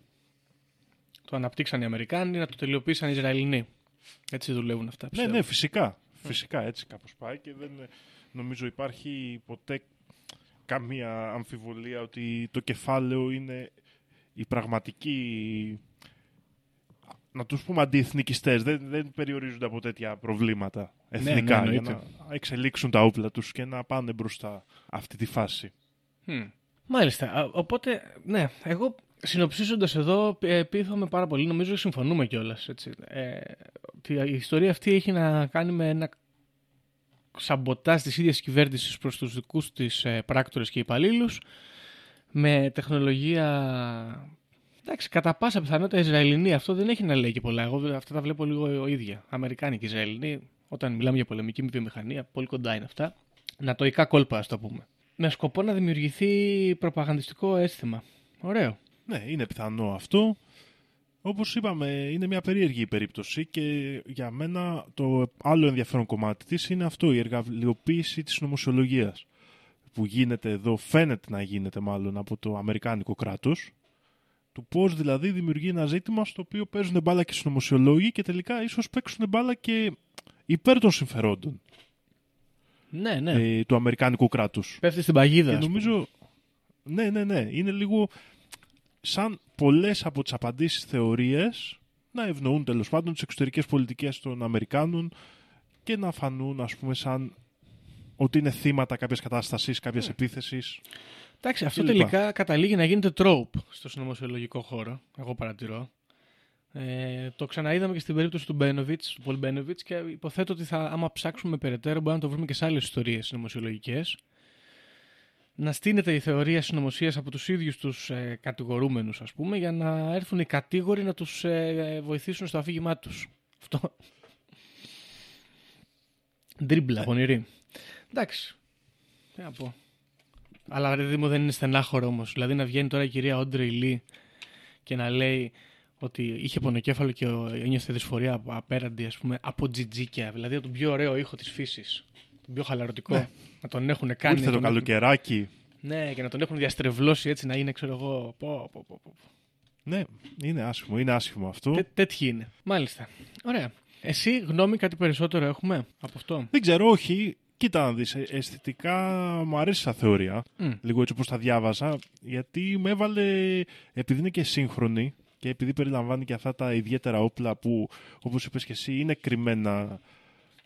το αναπτύξαν οι Αμερικάνοι, να το τελειοποίησαν οι Ισραηλινοί. Έτσι δουλεύουν αυτά. Ναι, πιστεύω. ναι, φυσικά. Φυσικά έτσι κάπως πάει και δεν ε, νομίζω υπάρχει ποτέ καμία αμφιβολία ότι το κεφάλαιο είναι η πραγματική να τους πούμε αντιεθνικιστές δεν, δεν περιορίζονται από τέτοια προβλήματα εθνικά ναι, για εννοείται. να εξελίξουν τα όπλα τους και να πάνε μπροστά αυτή τη φάση. Μμ. Μάλιστα. Α, Οπότε, ναι, εγώ συνοψίζοντας εδώ, ε, πείθομαι πάρα πολύ. Νομίζω ότι συμφωνούμε κιόλας. Ε, ότι η ιστορία αυτή έχει να κάνει με ένα σαμποτάζ της ίδιας κυβέρνησης προς τους δικούς της ε, πράκτορες και υπαλλήλους. Με τεχνολογία. Εντάξει, κατά πάσα πιθανότητα Ισραηλινή. Αυτό δεν έχει να λέει και πολλά. Εγώ αυτά τα βλέπω λίγο ίδια. Αμερικάνικη Ισραηλινή. Όταν μιλάμε για πολεμική βιομηχανία, πολύ κοντά είναι αυτά. Νατοϊκά κόλπα, ας το πούμε. Με σκοπό να δημιουργηθεί προπαγανδιστικό αίσθημα. Ωραίο. Ναι, είναι πιθανό αυτό. Όπως είπαμε, είναι μια περίεργη η περίπτωση και για μένα το άλλο ενδιαφέρον κομμάτι της είναι αυτό, η εργαλειοποίηση της νομοσιολογίας που γίνεται εδώ, φαίνεται να γίνεται μάλλον από το Αμερικάνικο κράτος, του πώς δηλαδή δημιουργεί ένα ζήτημα στο οποίο παίζουν μπάλα και συνωμοσιολόγοι και τελικά ίσως παίξουν μπάλα και υπέρ των συμφερόντων Ναι, ναι. ε, του Αμερικάνικου κράτους. Πέφτει στην παγίδα. Και ας πούμε. νομίζω. Ναι, ναι, ναι. Είναι λίγο σαν πολλές από τις απαντήσεις θεωρίες να ευνοούν τέλος πάντων τις εξωτερικές πολιτικές των Αμερικάνων και να φανούν, ας πούμε, σαν ότι είναι θύματα κάποιας κατάστασης, κάποιας Ναι. επίθεσης. Εντάξει, αυτό και λοιπά. τελικά καταλήγει να γίνεται τρόπ στο συνωμοσιολογικό χώρο. Εγώ παρατηρώ. Ε, το ξαναείδαμε και στην περίπτωση του Μπένοβιτς, του Πολ Μπένοβιτς, και υποθέτω ότι θα, άμα ψάξουμε περαιτέρω, μπορούμε να το βρούμε και σε άλλες ιστορίες συνωμοσιολογικές. Να στείνεται η θεωρία συνωμοσίας από τους ίδιους τους ε, κατηγορούμενους, ας πούμε, για να έρθουν οι κατήγοροι να τους ε, βοηθήσουν στο αφήγημά τους. Αυτό. Ντρίμπλα, πονηρή. Εντάξει. Τι να πω. Αλλά ρε Δήμο δεν είναι στενάχωρο όμως. Δηλαδή να βγαίνει τώρα η κυρία Όντρε Λί και να λέει ότι είχε πονοκέφαλο και ο- ένιωθε δυσφορία από- απέραντι ας πούμε, από τζιτζίκια. Δηλαδή από τον πιο ωραίο ήχο της φύσης. Τον πιο χαλαρωτικό. Ναι. Να τον έχουν κάνει. Ήρθε να το τον έχουν- καλοκαιράκι. Ναι, και να τον έχουν διαστρεβλώσει έτσι να είναι, ξέρω εγώ. Πω, πω, πω, πω. Ναι, είναι άσχημο, είναι άσχημο αυτό. Τέ, τέτοιοι είναι. Μάλιστα. Ωραία. Εσύ γνώμη κάτι περισσότερο έχουμε από αυτό; Δεν ξέρω, όχι. Κοίτα να δεις, ε, αισθητικά μου αρέσει σαν θεωρία, Μμ. λίγο έτσι όπως τα διάβαζα, γιατί με έβαλε, επειδή είναι και σύγχρονη και επειδή περιλαμβάνει και αυτά τα ιδιαίτερα όπλα που, όπως είπες και εσύ, είναι κρυμμένα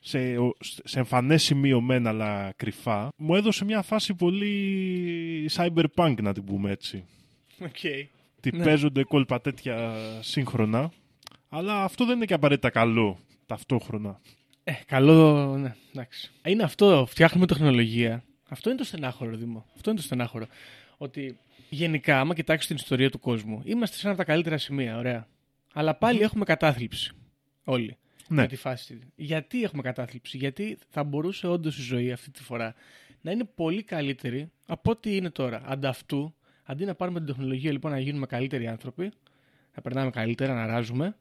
σε, ο- σε εμφανές σημείο μεν αλλά κρυφά, μου έδωσε μια φάση πολύ cyberpunk να την πούμε έτσι. Okay. Τι Ναι. παίζονται κόλπα τέτοια σύγχρονα, αλλά αυτό δεν είναι και απαραίτητα καλό ταυτόχρονα. Ε, καλό, ναι, εντάξει. Είναι αυτό, φτιάχνουμε τεχνολογία. Αυτό είναι το στενάχωρο, Δήμο. Αυτό είναι το στενάχωρο. Ότι γενικά, άμα κοιτάξεις την ιστορία του κόσμου, είμαστε σε ένα από τα καλύτερα σημεία, ωραία. Αλλά πάλι έχουμε κατάθλιψη. Όλοι. Ναι. Με τη φάση. Γιατί έχουμε κατάθλιψη, Γιατί θα μπορούσε όντως η ζωή αυτή τη φορά να είναι πολύ καλύτερη από ό,τι είναι τώρα. Ανταυτού, αντί να πάρουμε την τεχνολογία λοιπόν να γίνουμε καλύτεροι άνθρωποι, να περνάμε καλύτερα, να ράζουμε,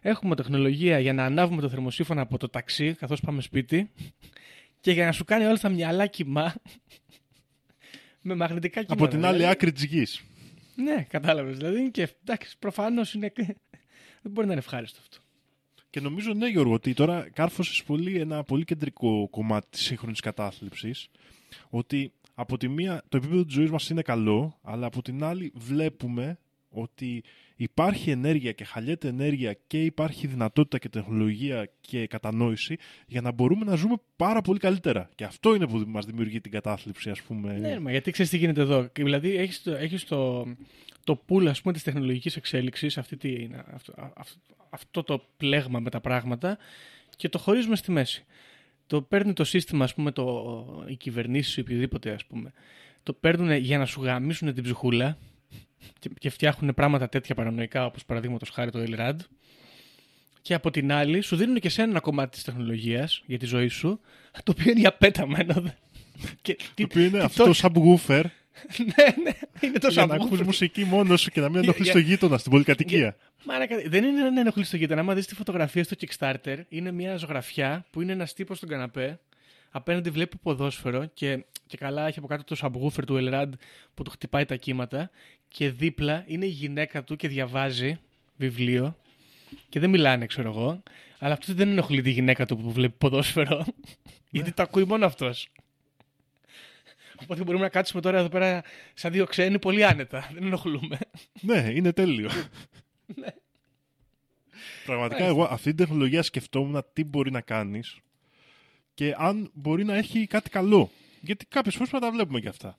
έχουμε τεχνολογία για να ανάβουμε το θερμοσύφωνα από το ταξί καθώς πάμε σπίτι και για να σου κάνει όλα τα μυαλά κοιμά με μαγνητικά κύματα. Από την άλλη δηλαδή. άκρη της γης. Ναι, κατάλαβες. Δηλαδή είναι και εντάξει, προφανώς είναι... δεν μπορεί να είναι ευχάριστο αυτό. Και νομίζω, ναι, Γιώργο, ότι τώρα κάρφωσες πολύ ένα πολύ κεντρικό κομμάτι της σύγχρονης κατάθλιψης. Ότι από τη μία το επίπεδο της ζωής μας είναι καλό, αλλά από την άλλη βλέπουμε ότι υπάρχει ενέργεια και χαλιέται ενέργεια και υπάρχει δυνατότητα και τεχνολογία και κατανόηση για να μπορούμε να ζούμε πάρα πολύ καλύτερα. Και αυτό είναι που μας δημιουργεί την κατάθλιψη, ας πούμε. Ναι, μα γιατί ξέρεις τι γίνεται εδώ. Και Δηλαδή έχεις το, έχεις το, το pool ας πούμε, της τεχνολογικής εξέλιξης, αυτή τη, είναι, αυτό, αυτό, αυτό το πλέγμα με τα πράγματα και το χωρίζουμε στη μέση. Το παίρνει το σύστημα, ας πούμε, το, οι κυβερνήσεις ή οποιοδήποτε, ας πούμε, το παίρνουν για να σου γαμίσουν την ψυχούλα και, και φτιάχνουν πράγματα τέτοια παρανοϊκά, όπως παραδείγματος χάρη το Elrad. Και από την άλλη, σου δίνουν και σε ένα κομμάτι της τεχνολογίας για τη ζωή σου, το οποίο είναι για πέταμενο. Και, Το οποίο είναι αυτό το- subwoofer ναι, ναι, είναι το για να subwoofer. ακούς μουσική μόνος σου και να μην ενοχλείς για- το γείτονα στην πολυκατοικία. Μάρακα, δεν είναι να ενοχλείς το γείτονα. Άμα δεις τη φωτογραφία στο Kickstarter, είναι μια ζωγραφιά που είναι ένας τύπος στον καναπέ. Απέναντι βλέπει ποδόσφαιρο και, και καλά έχει από κάτω το subwoofer του Elrad που του χτυπάει τα κύματα. Και δίπλα είναι η γυναίκα του και διαβάζει βιβλίο. Και δεν μιλάνε, ξέρω εγώ. Αλλά αυτός δεν ενοχλεί τη γυναίκα του που βλέπει ποδόσφαιρο. γιατί το ακούει μόνο αυτός. Οπότε μπορούμε να κάτσουμε τώρα εδώ πέρα σαν δύο ξένοι πολύ άνετα. Δεν ενοχλούμε. Ναι, είναι τέλειο. Πραγματικά εγώ αυτή την τεχνολογία σκεφτόμουν τι μπορεί να κάνεις και αν μπορεί να έχει κάτι καλό. Γιατί κάποιες φορές πρέπει να τα βλέπουμε και αυτά.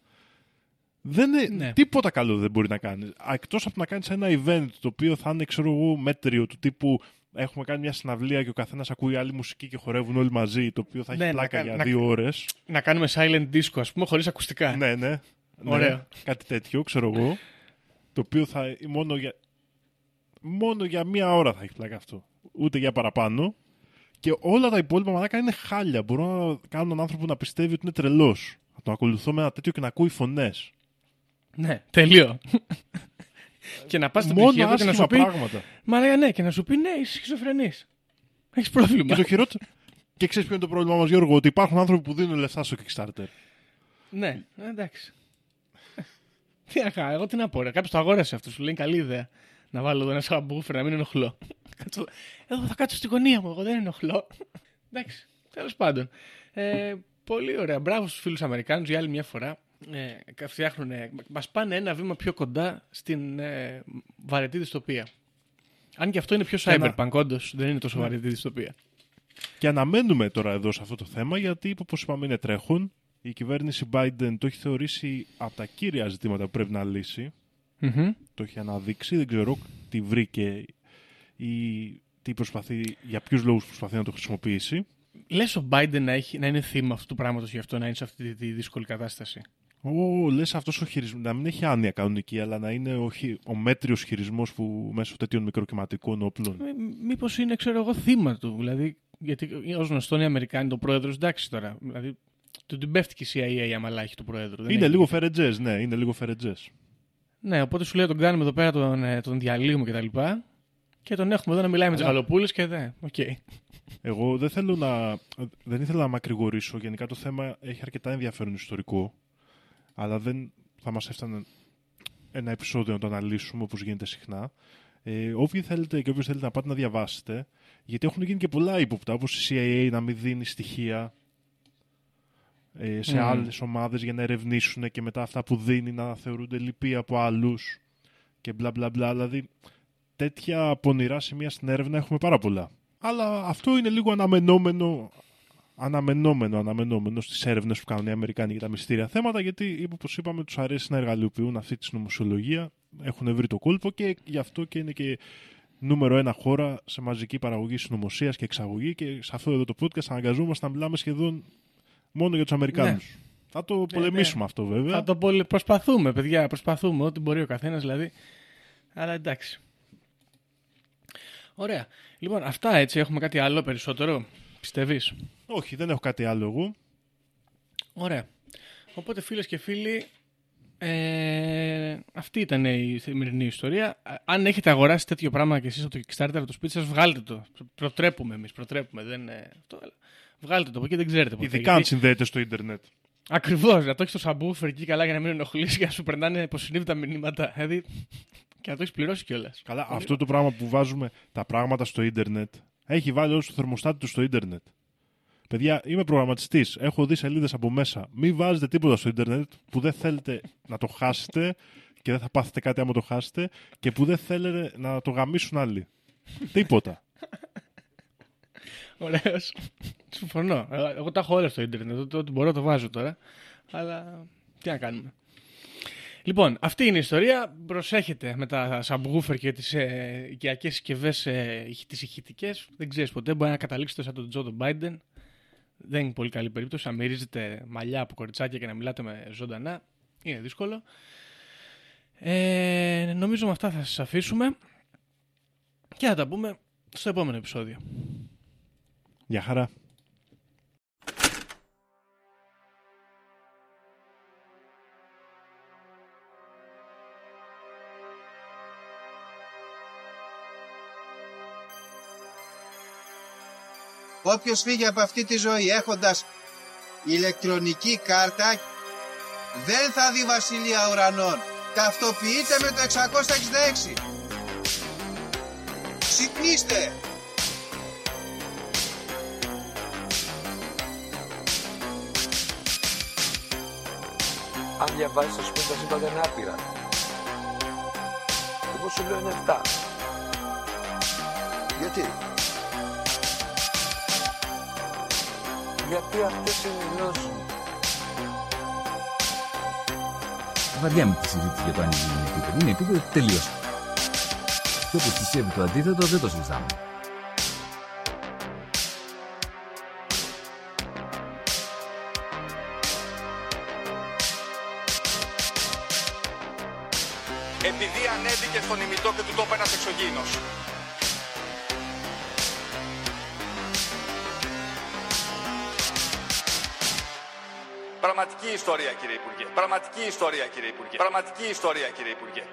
Δεν είναι, Ναι. Τίποτα καλό δεν μπορεί να κάνεις. Εκτός από να κάνεις ένα event το οποίο θα είναι ξέρω εγώ μέτριο του τύπου έχουμε κάνει μια συναυλία και ο καθένας ακούει άλλη μουσική και χορεύουν όλοι μαζί το οποίο θα έχει Ναι, να πλάκα κα- για να- δύο ώρες. Να κάνουμε silent disco, ας πούμε, χωρίς ακουστικά. Ναι, ναι. ναι. Ωραίο. Κάτι τέτοιο, ξέρω εγώ. Το οποίο θα μόνο για, μόνο για μία ώρα θα έχει πλάκα αυτό. Ούτε για παραπάνω. Και όλα τα υπόλοιπα μαλάκα είναι χάλια. Μπορώ να κάνω έναν άνθρωπο να πιστεύει ότι είναι τρελός. Να τον ακολουθώ με ένα τέτοιο και να ακούει φωνές. Ναι, τελείω. και να πας στην Μόνο ψυχή του και να άσχημα σου πει. πράγματα. Μα λέει ναι, και να σου πει ναι, είσαι σχιζοφρενής. Έχεις πρόβλημα. Και το χειρότερο. και ξέρεις ποιο είναι το πρόβλημά μας, Γιώργο, ότι υπάρχουν άνθρωποι που δίνουν λεφτά στο Kickstarter. ναι, εντάξει. τι να κάνω, εγώ τι να πω. Κάποιος το αγόρασε αυτό, σου λέει καλή ιδέα. Να βάλω εδώ ένα σαμπούφερ να μην ενοχλώ. Κάτσω- Εδώ θα κάτσω στη γωνία μου, εγώ δεν ενοχλώ. εντάξει, τέλος πάντων. Ε, πολύ ωραία. Μπράβο στους φίλους Αμερικάνους για άλλη μια φορά. Ε, φτιάχνουν, μας πάνε ένα βήμα πιο κοντά στην ε, βαρετή δυστοπία. Αν και αυτό είναι πιο Και να- cyberpunk, όντως δεν είναι τόσο βαρετή δυστοπία. Και αναμένουμε τώρα εδώ σε αυτό το θέμα, γιατί όπως είπαμε είναι τρέχον. Η κυβέρνηση Biden το έχει θεωρήσει από τα κύρια ζητήματα που πρέπει να λύσει. Μμμ. το έχει αναδείξει. Δεν ξέρω τι βρήκε ή τι προσπαθεί, για ποιους λόγους προσπαθεί να το χρησιμοποιήσει. Λες ο Biden να, έχει, να είναι θύμα αυτού του πράγματος γι' αυτό να είναι σε αυτή τη, τη δύσκολη κατάσταση; Ω, λες αυτός ο χειρισμός, να μην έχει άνοια κανονική, αλλά να είναι ο, χει- ο μέτριος χειρισμός που μέσω τέτοιων μικροκυματικών όπλων. Ε, μήπως είναι, ξέρω εγώ, θύμα του. Δηλαδή, γιατί ως γνωστόν οι Αμερικάνοι, το πρόεδρος, εντάξει τώρα. Δηλαδή, του την πέφτει και η CIA άμα έχει του πρόεδρου. δεν είναι έχει. λίγο φερετζές, ναι, είναι λίγο φερετζές. Ναι, οπότε σου λέει τον κάνουμε εδώ πέρα, τον, ε, τον διαλύουμε κτλ. Και, και τον έχουμε εδώ να μιλάει με τις Αλλά- γαλοπούλες και δεν. Οκ. Εγώ δεν θέλω να, δεν ήθελα να μακρηγορήσω, γενικά το θέμα έχει αρκετά ενδιαφέρον ιστορικό, αλλά δεν θα μας έφτανε ένα επεισόδιο να το αναλύσουμε όπως γίνεται συχνά. Ε, όποιοι θέλετε και όποιος θέλετε να πάτε να διαβάσετε, γιατί έχουν γίνει και πολλά ύποπτα, όπως η CIA να μην δίνει στοιχεία ε, σε Μμμ. άλλες ομάδες για να ερευνήσουν και μετά αυτά που δίνει να θεωρούνται λυπή από άλλους και μπλα μπλα μπλα. Δηλαδή τέτοια πονηρά σημεία στην έρευνα έχουμε πάρα πολλά. Αλλά αυτό είναι λίγο αναμενόμενο, αναμενόμενο, αναμενόμενο στις έρευνες που κάνουν οι Αμερικάνοι για τα μυστήρια θέματα, γιατί όπως είπαμε τους αρέσει να εργαλειοποιούν αυτή τη νομοσιολογία, έχουν βρει το κόλπο και γι' αυτό και είναι και νούμερο ένα χώρα σε μαζική παραγωγή συνωμοσίας και εξαγωγή και σε αυτό εδώ το podcast αναγκαζόμαστε να μιλάμε σχεδόν μόνο για τους Αμερικάνους. Ναι. Θα το πολεμήσουμε αυτό βέβαια. Θα το πολε... Προσπαθούμε, παιδιά, προσπαθούμε ό,τι μπορεί ο καθένας δηλαδή. Αλλά εντάξει. Ωραία. Λοιπόν, αυτά έτσι. Έχουμε κάτι άλλο περισσότερο. Πιστεύεις; Όχι, δεν έχω κάτι άλλο εγώ. Ωραία. Οπότε φίλες και φίλοι, ε, αυτή ήταν η σημερινή ιστορία. Α- Αν έχετε αγοράσει τέτοιο πράγμα και εσείς από το Kickstarter από το σπίτι σας, βγάλτε το. Προ- Προτρέπουμε εμείς, προτρέπουμε. Δεν, ε, αυτό, αλλά βγάλτε το από εκεί, δεν ξέρετε πότε. Ειδικά αν συνδέεται στο ίντερνετ. Ακριβώς, να το έχεις στο subwoofer εκεί καλά για να μην ενοχλήσει και να σου περνάνε υποσυνείδητα μηνύματα. Δηλαδή, και να το έχεις πληρώσει κιόλας. Καλά, αυτό το πράγμα που βάζουμε τα πράγματα στο ίντερνετ έχει βάλει όλο το θερμοστάτη του στο ίντερνετ. Παιδιά, είμαι προγραμματιστής. Έχω δει σελίδες από μέσα. Μην βάζετε τίποτα στο ίντερνετ που δεν θέλετε να το χάσετε και δεν θα πάθετε κάτι άμα το χάσετε και που δεν θέλετε να το γαμίσουν άλλοι. τίποτα. Ωραίος. Συμφωνώ. Ε, Εγώ τα έχω όλα στο Ιντερνετ. Ό,τι- Ό,τι μπορώ το βάζω τώρα. Αλλά τι να κάνουμε. Λοιπόν, αυτή είναι η ιστορία. Προσέχετε με τα subwoofer και τις ε, οικιακές συσκευές, ε, τις ηχητικές. Δεν ξέρεις ποτέ. Μπορεί να καταλήξετε σαν τον Τζο τον Biden. Δεν είναι πολύ καλή περίπτωση. Να μυρίζετε μαλλιά από κοριτσάκια και να μιλάτε με ζωντανά. Είναι δύσκολο. Ε, νομίζω με αυτά θα σας αφήσουμε. Και θα τα πούμε στο επόμενο επεισόδιο. Γεια χαρά. Όποιος φύγει από αυτή τη ζωή έχοντας ηλεκτρονική κάρτα δεν θα δει βασιλεία ουρανών. Ταυτοποιείτε με το 666. Ξυπνήστε! Αν διαβάζεις, ας πούμε, τα σύμπαντα είναι άπειρα. Εγώ σου λέω είναι 7. Γιατί; Γιατί αυτές είναι οι γνώσεις μου. Βαριά με τη συζήτηση για το αν είναι επίπεδο. Είναι επίπεδο τελείωσε. Και όπως πιστεύει το αντίθετος δεν το συζητάμε. Ανέβηκε στον ημιτό και του το είπε ένας εξωγήινος. Πραγματική ιστορία κύριε Υπουργέ. Πραγματική ιστορία κύριε Υπουργέ. Πραγματική ιστορία κύριε Υπουργέ.